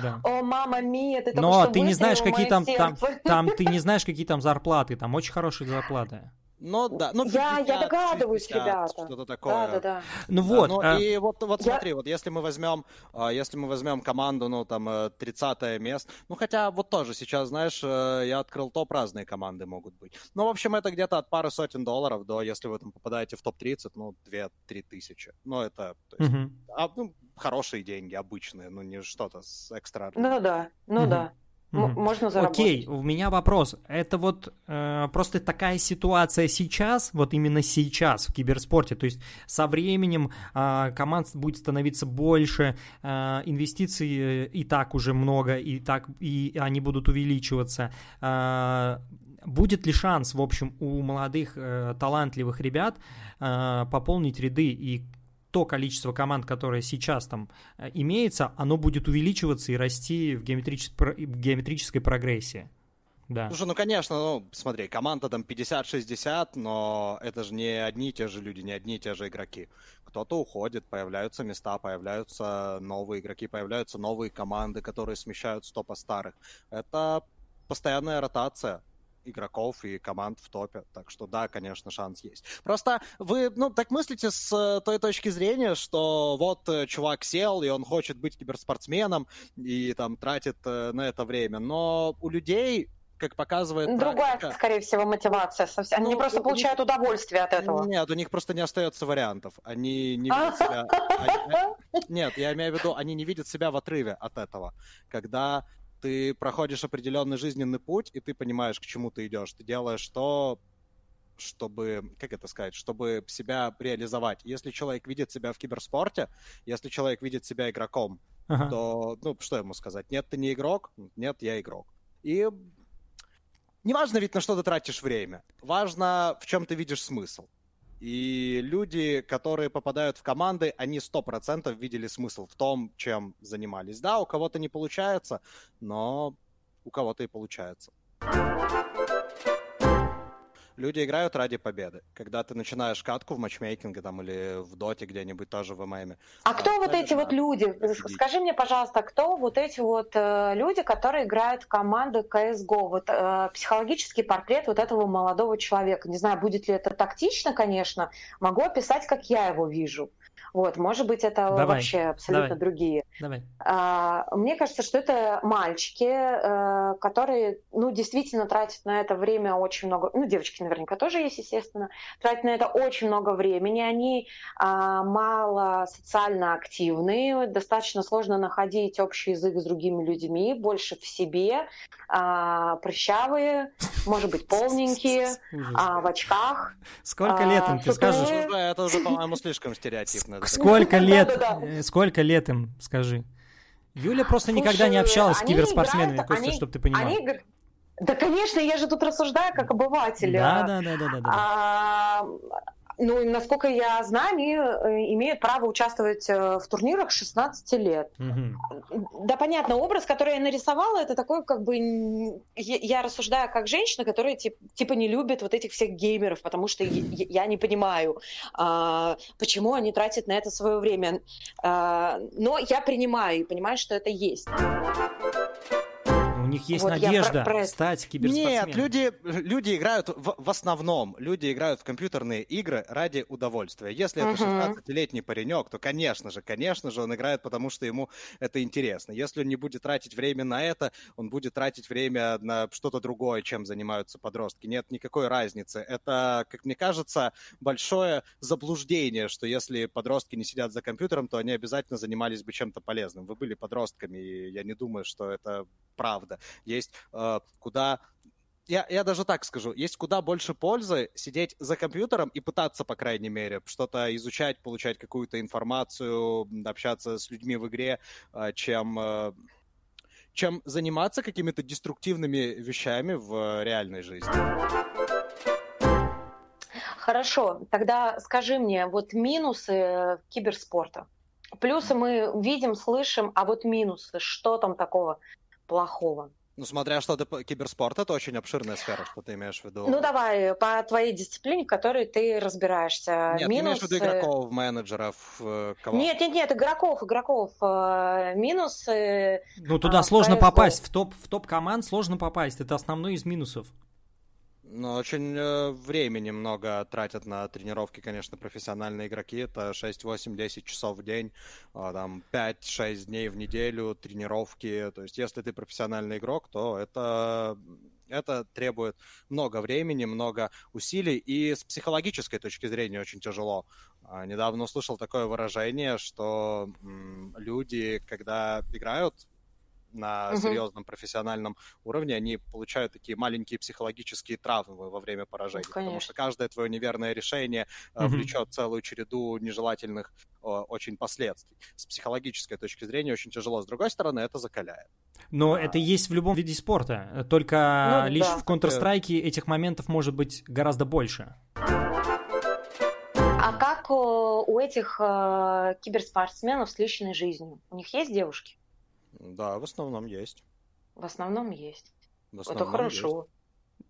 Да. О, мама мия, ты Но ты не знаешь, какие там, там, там, ты не знаешь, какие там зарплаты, там очень хорошие зарплаты. Ну да, ну 50, я, я догадываюсь, 60, ребята. Что-то такое. Да, да, да. Ну вот. Да, ну, а... И вот, вот я... смотри, вот если мы возьмем, а, если мы возьмем команду, ну там 30 э, место, ну хотя вот тоже сейчас, знаешь, э, я открыл топ, разные команды могут быть. Ну, в общем, это где-то от пары сотен долларов до, если вы там попадаете в топ-30, ну, 2-3 тысячи. Ну, это, то есть, угу. а, ну, хорошие деньги, обычные, ну, не что-то с экстра. Ну да, ну угу. да. Mm-hmm. Можно заработать. Окей, у меня вопрос. Это вот э, просто такая ситуация сейчас, вот именно сейчас в киберспорте. То есть со временем э, команд будет становиться больше, э, инвестиций и так уже много, и так и они будут увеличиваться. Э, будет ли шанс, в общем, у молодых э, талантливых ребят э, пополнить ряды и то количество команд, которое сейчас там э, имеется, оно будет увеличиваться и расти в, геометричес... геометрической прогрессии. Да. Слушай, ну конечно, ну смотри, команда там 50-60, но это же не одни и те же люди, не одни и те же игроки. Кто-то уходит, появляются места, появляются новые игроки, появляются новые команды, которые смещают стопа старых. Это постоянная ротация. Игроков и команд в топе. Так что да, конечно, шанс есть. Просто вы, ну, так мыслите с э, той точки зрения, что вот э, чувак сел, и он хочет быть киберспортсменом, и там тратит э, на это время. Но у людей как показывает Другая, практика... скорее всего, мотивация. Они ну, просто получают них... удовольствие от этого. Нет, у них просто не остается вариантов. Они не видят себя... Нет, я имею в виду, они не видят себя в отрыве от этого. Когда ты проходишь определенный жизненный путь, и ты понимаешь, к чему ты идешь. Ты делаешь то, чтобы, как это сказать, чтобы себя реализовать. Если человек видит себя в киберспорте, если человек видит себя игроком, ага. то, ну, что ему сказать? Нет, ты не игрок? Нет, я игрок. И неважно ведь, на что ты тратишь время. Важно, в чем ты видишь смысл. И люди, которые попадают в команды, они сто процентов видели смысл в том, чем занимались. Да, у кого-то не получается, но у кого-то и получается люди играют ради победы. Когда ты начинаешь катку в матчмейкинге там или в доте где-нибудь тоже в ММе. А, кто вот эти вот люди? Скажи мне, пожалуйста, кто вот эти вот э, люди, которые играют в команды CSGO? Вот э, психологический портрет вот этого молодого человека. Не знаю, будет ли это тактично, конечно. Могу описать, как я его вижу. Вот, может быть, это Давай. вообще абсолютно Давай. другие. Давай. А, мне кажется, что это мальчики, а, которые, ну, действительно тратят на это время очень много, ну, девочки наверняка тоже есть, естественно, тратят на это очень много времени. Они а, мало социально активны, достаточно сложно находить общий язык с другими людьми, больше в себе, а, прыщавые, может быть, полненькие, а, в очках. Сколько лет им, ты скажешь? Это уже, по-моему, слишком стереотипно. Сколько лет, э, сколько лет им, скажи? Юля просто никогда не общалась с киберспортсменами, просто, чтобы ты понимал. Да, конечно, я же тут рассуждаю как обыватель. Да, да, да, да, да. А, ну, насколько я знаю, они э, имеют право участвовать э, в турнирах 16 лет. Угу. Да, понятно, образ, который я нарисовала, это такой, как бы, я рассуждаю как женщина, которая типа не любит вот этих всех геймеров, потому что я не понимаю, а, почему они тратят на это свое время. А, но я принимаю и понимаю, что это есть них есть вот надежда про, про... стать киберспортсменом. Нет, люди, люди играют в, в основном, люди играют в компьютерные игры ради удовольствия. Если uh-huh. это 16-летний паренек, то, конечно же, конечно же, он играет, потому что ему это интересно. Если он не будет тратить время на это, он будет тратить время на что-то другое, чем занимаются подростки. Нет никакой разницы. Это, как мне кажется, большое заблуждение, что если подростки не сидят за компьютером, то они обязательно занимались бы чем-то полезным. Вы были подростками, и я не думаю, что это правда. Есть э, куда я, я даже так скажу, есть куда больше пользы сидеть за компьютером и пытаться, по крайней мере, что-то изучать, получать какую-то информацию, общаться с людьми в игре, э, чем, э, чем заниматься какими-то деструктивными вещами в реальной жизни. Хорошо, тогда скажи мне, вот минусы киберспорта. Плюсы мы видим, слышим, а вот минусы, что там такого плохого. Ну, смотря что ты... Киберспорт — это очень обширная сфера, что ты имеешь в виду. Ну, давай, по твоей дисциплине, в которой ты разбираешься. Нет, Минус... ты имеешь в виду игроков, менеджеров, э, кого? Нет, нет, нет, игроков, игроков. Э, минус... Ну, туда а, сложно попасть, в топ, в топ команд сложно попасть, это основной из минусов. Ну, очень э, времени много тратят на тренировки, конечно, профессиональные игроки. Это 6, 8, 10 часов в день, э, там 5-6 дней в неделю тренировки. То есть, если ты профессиональный игрок, то это, это требует много времени, много усилий. И с психологической точки зрения очень тяжело. Э, недавно услышал такое выражение, что люди, когда играют на угу. серьезном профессиональном уровне, они получают такие маленькие психологические травмы во время поражения. Ну, потому что каждое твое неверное решение угу. влечет целую череду нежелательных очень последствий. С психологической точки зрения очень тяжело. С другой стороны, это закаляет. Но а... это есть в любом виде спорта. Только ну, лишь да. в Counter-Strike этих моментов может быть гораздо больше. А как у этих э, киберспортсменов с личной жизнью? У них есть девушки? Да, в основном есть. В основном есть. В основном Это хорошо. Есть.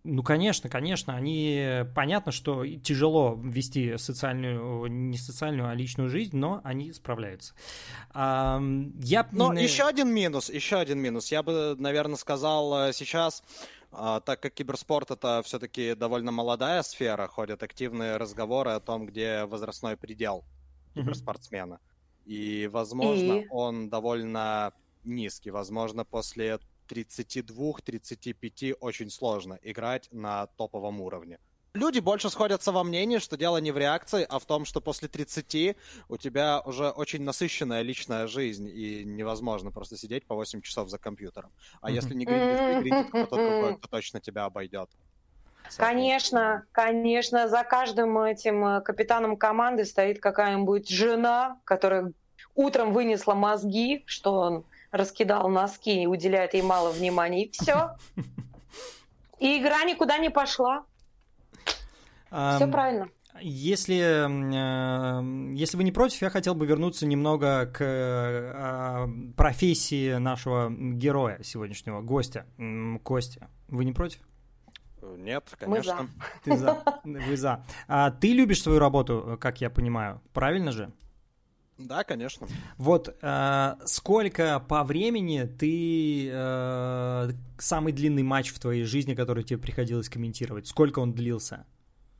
Ну, конечно, конечно. Они понятно, что тяжело вести социальную, не социальную, а личную жизнь, но они справляются. А, я... Но еще один минус, еще один минус. Я бы, наверное, сказал э, сейчас А, так как киберспорт это все-таки довольно молодая сфера, ходят активные разговоры о том, где возрастной предел киберспортсмена. И, возможно, И? он довольно низкий. Возможно, после 32-35 очень сложно играть на топовом уровне. Люди больше сходятся во мнении, что дело не в реакции, а в том, что после 30 у тебя уже очень насыщенная личная жизнь, и невозможно просто сидеть по 8 часов за компьютером. А Мгм. если не гринди, гринди, то кто-то другой, кто точно тебя обойдет. Конечно, конечно, за каждым этим э, капитаном команды стоит какая-нибудь жена, которая утром вынесла мозги, что он раскидал носки и уделяет ей мало внимания, и все. И игра никуда не пошла. Все правильно. Если, если вы не против, я хотел бы вернуться немного к э, профессии нашего героя сегодняшнего, гостя, Костя. Вы не против? Нет, Мы за. конечно. Ты за. Вы за. А ты любишь свою работу, как я понимаю, правильно же? Да, конечно. Вот э, сколько по времени ты э, самый длинный матч в твоей жизни, который тебе приходилось комментировать? Сколько он длился?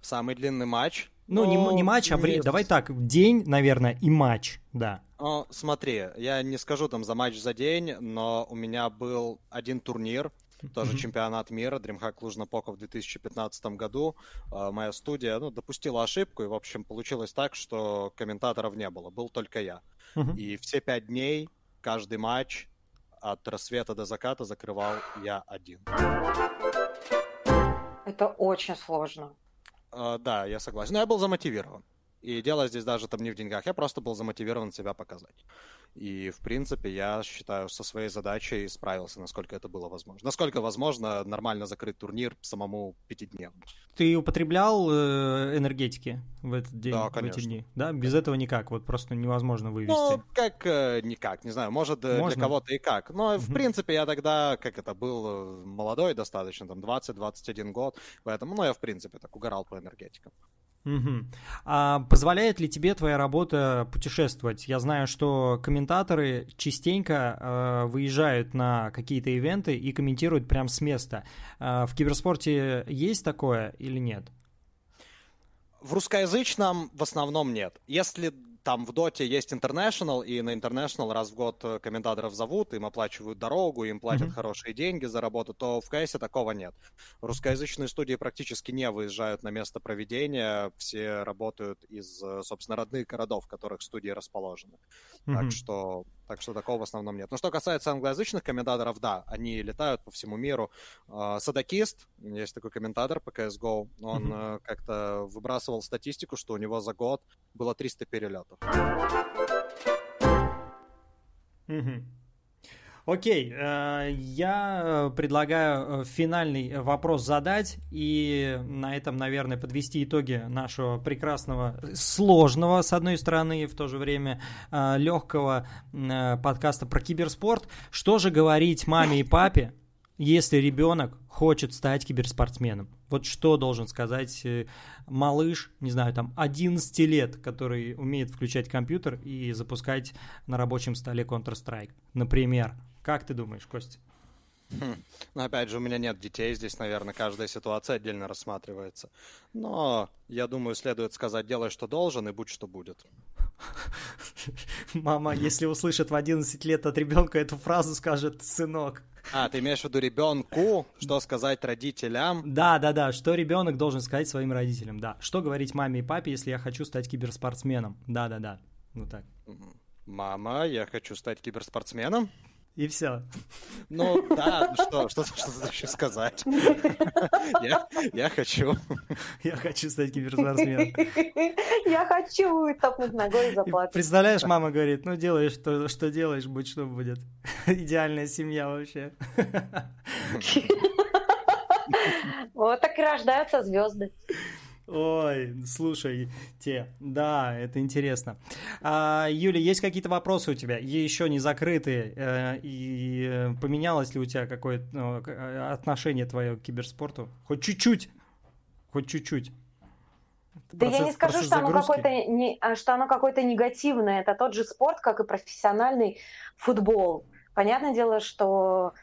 Самый длинный матч. Ну, не, не матч, а время. Давай так, день, наверное, и матч, да. О, смотри, я не скажу там за матч за день, но у меня был один турнир, тоже Мгм. чемпионат мира, DreamHack Лужно-Пока в 2015 году. А, Моя студия ну, допустила ошибку, и, в общем, получилось так, что комментаторов не было, был только я. Мгм. И все пять дней, каждый матч от рассвета до заката закрывал я один. Это очень сложно. А, Да, я согласен. Но я был замотивирован. И дело здесь даже там не в деньгах, я просто был замотивирован себя показать. И, в принципе, я считаю, со своей задачей справился, насколько это было возможно. Насколько возможно нормально закрыть турнир самому пятидневно. Ты употреблял э, энергетики в этот день, Да, в эти конечно. дни? Да, без этого никак, вот просто невозможно вывести. Ну, как э, никак, не знаю, может, э, Можно? для кого-то и как. Но, в принципе, я тогда, как это, был молодой достаточно, там, 20-21 год, поэтому, ну, я, в принципе, так угорал по энергетикам. Мгм. А позволяет ли тебе твоя работа путешествовать? Я знаю, что комментаторы частенько э, выезжают на какие-то ивенты и комментируют прямо с места. А в киберспорте есть такое или нет? В русскоязычном в основном нет. Если там в Доте есть International, и на International раз в год э, комментаторов зовут, им оплачивают дорогу, им платят Мгм. хорошие деньги за работу, то в КСе такого нет. Русскоязычные студии практически не выезжают на место проведения, все работают из, э, собственно, родных городов, в которых студии расположены. Мгм. Так что, так что такого в основном нет. Но что касается англоязычных комментаторов, да, они летают по всему миру. А, Садакист, есть такой комментатор по CSGO, он э, как-то выбрасывал статистику, что у него за год было 300 перелетов. Мгм. Окей, э, я предлагаю э, финальный вопрос задать и на этом, наверное, подвести итоги нашего прекрасного, сложного, с одной стороны, и в то же время легкого подкаста про киберспорт. Что же говорить маме и папе, если ребенок хочет стать киберспортсменом? Вот что должен сказать э, малыш, не знаю, там 11 лет, который умеет включать компьютер и запускать на рабочем столе Counter-Strike, например. Как ты думаешь, Костя? Хм. Но опять же, у меня нет детей, здесь, наверное, каждая ситуация отдельно рассматривается. Но я думаю, следует сказать, делай, что должен, и будь, что будет. Мама, если услышит в 11 лет от ребенка эту фразу, скажет, сынок. А, ты имеешь в виду ребенку, что сказать родителям? Да, да, да, что ребенок должен сказать своим родителям, да. Что говорить маме и папе, если я хочу стать киберспортсменом? Да, да, да. Ну так. Мама, я хочу стать киберспортсменом. И все. Ну да, ну что, что, что тут еще сказать? Я, я хочу. Я хочу стать киберспортсменом. Я хочу топнуть ногой и заплакать. Представляешь, мама говорит, ну делаешь, что, что делаешь, будь что будет. Идеальная семья вообще. Вот так и рождаются звезды. Ой, слушайте, да, это интересно. А, Юля, есть какие-то вопросы у тебя? Еще не закрытые. э, И э, поменялось ли у тебя какое-то ну, э, отношение твое к киберспорту? Хоть чуть-чуть. Хоть чуть-чуть. Да я Процесс- не скажу, что оно, какое-то не, а, что оно какое-то негативное. Это тот же спорт, как и профессиональный футбол. Понятное дело, что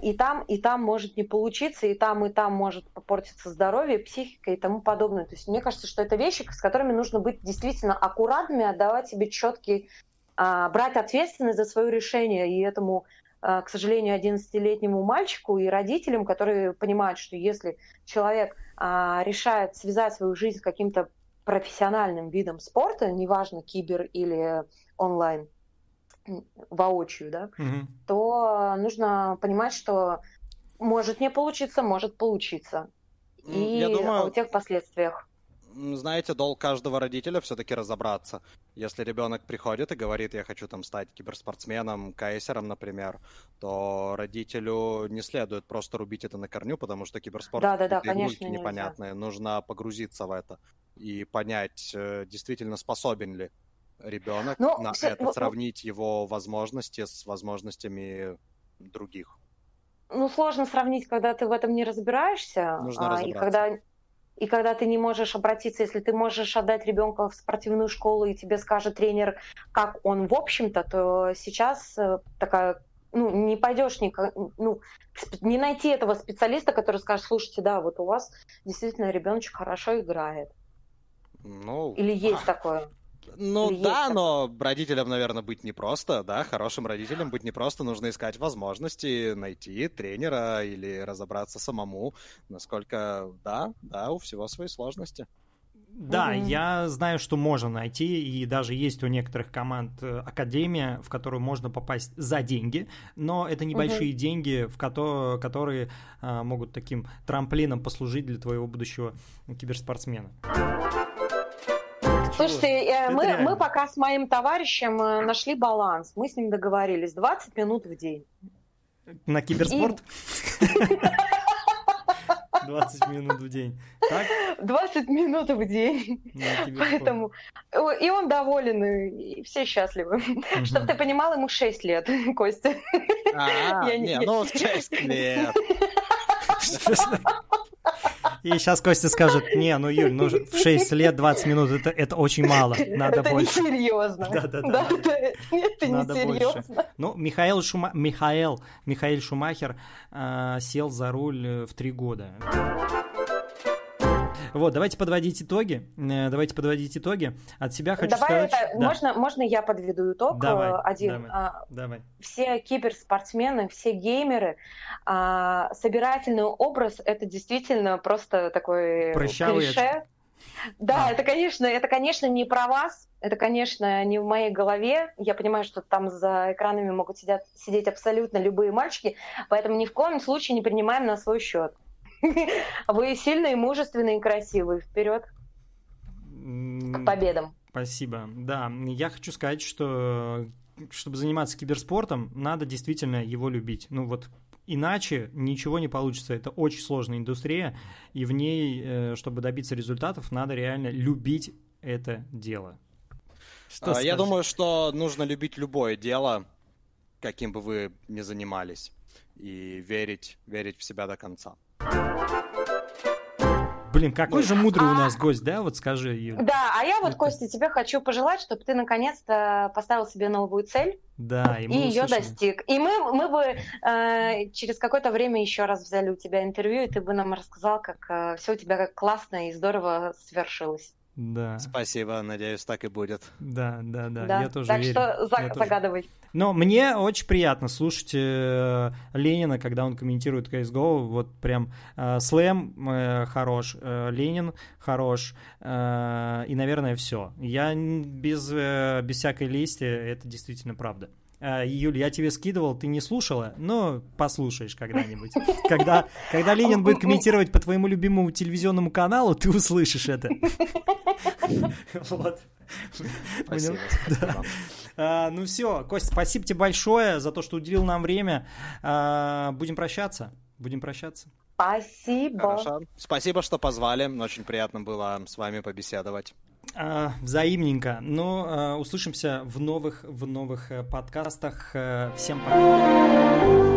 и там, и там может не получиться, и там, и там может попортиться здоровье, психика и тому подобное. То есть мне кажется, что это вещи, с которыми нужно быть действительно аккуратными, отдавать себе четкий, а, брать ответственность за свое решение. И этому, а, к сожалению, 11-летнему мальчику и родителям, которые понимают, что если человек решает связать свою жизнь с каким-то профессиональным видом спорта, неважно, кибер или онлайн, воочию, да, угу. то нужно понимать, что может не получиться, может получиться. И Я думаю, о тех последствиях. Знаете, долг каждого родителя все-таки разобраться. Если ребенок приходит и говорит, я хочу там стать киберспортсменом, кейсером, например, то родителю не следует просто рубить это на корню, потому что киберспорт да, да, да, конечно, непонятные. Нужно погрузиться в это и понять, э, действительно способен ли ребенок ну, на все, это, ну, сравнить его возможности с возможностями других. Ну, сложно сравнить, когда ты в этом не разбираешься. Нужно а, и когда и когда ты не можешь обратиться, если ты можешь отдать ребенка в спортивную школу, и тебе скажет тренер, как он в общем-то, то сейчас э, такая ну, не пойдешь никак, ну, не найти этого специалиста, который скажет, слушайте, да, вот у вас действительно ребеночек хорошо играет. Ну, Или есть такое? Ну Или да, но родителям, наверное, быть непросто, да, хорошим родителям быть непросто, нужно искать возможности, найти тренера или разобраться самому, насколько, да, да, у всего свои сложности. Да, mm-hmm. я знаю, что можно найти, и даже есть у некоторых команд э, академия, в которую можно попасть за деньги, но это небольшие mm-hmm. деньги, в кото- которые а, могут таким трамплином послужить для твоего будущего киберспортсмена. Слушайте, э, мы, мы пока с моим товарищем э, нашли баланс. Мы с ним договорились. 20 минут в день. На киберспорт? 20 минут в день. Так? 20 минут в день. Поэтому... И он доволен, и все счастливы. Угу. Чтобы ты понимал, ему 6 лет, Костя. А, не, ну 6 лет. И сейчас Костя скажет, не, ну, Юль, ну, в 6 лет 20 минут, это, это очень мало, надо это больше. Это несерьезно. Да, да, да. да, это надо несерьезно. Больше. Ну, Михаил, Шума... Михаил, Михаил Шумахер э, сел за руль э, в 3 года. Вот, давайте подводить итоги. Э, давайте подводить итоги. От себя хочу давай сказать... Это, да. можно, можно я подведу итог давай, э, один? Давай, а, давай. Все киберспортсмены, все геймеры, а, собирательный образ — это действительно просто такой Прыщавый клише. Да, а. это, конечно, это, конечно, не про вас, это, конечно, не в моей голове. Я понимаю, что там за экранами могут сидят, сидеть абсолютно любые мальчики, поэтому ни в коем случае не принимаем на свой счет. Вы сильные, мужественные и красивые. Вперед к победам. Спасибо. Да, я хочу сказать, что чтобы заниматься киберспортом, надо действительно его любить. Ну вот иначе ничего не получится. Это очень сложная индустрия, и в ней, э, чтобы добиться результатов, надо реально любить это дело. Что а, я думаю, что нужно любить любое дело, каким бы вы ни занимались, и верить, верить в себя до конца. Блин, какой же мудрый у нас гость, да? Вот скажи, Юля. Да, а я вот, Костя, тебе хочу пожелать, чтобы ты наконец-то поставил себе новую цель. Да, и, и ее достиг. И мы, мы бы э, через какое-то время еще раз взяли у тебя интервью, и ты бы нам рассказал, как э, все у тебя как классно и здорово свершилось. Да. Спасибо, надеюсь, так и будет. Да, да, да, да. я тоже так верю. что за- загадывай. Тоже. Но мне очень приятно слушать э, Ленина, когда он комментирует CSGO, вот прям э, слэм э, хорош, э, Ленин хорош, э, и, наверное, все. Я без, э, без всякой лести, это действительно правда. А, Юль, я тебе скидывал, ты не слушала, но послушаешь когда-нибудь. Когда, когда Ленин будет комментировать по твоему любимому телевизионному каналу, ты услышишь это. Вот. Спасибо. Да. А, ну все, Кость, спасибо тебе большое за то, что уделил нам время. А, будем прощаться. Будем прощаться. Спасибо. Хорошо. Спасибо, что позвали. Очень приятно было с вами побеседовать. А, взаимненько. Ну, а, услышимся в новых, в новых э, подкастах. Э, всем пока.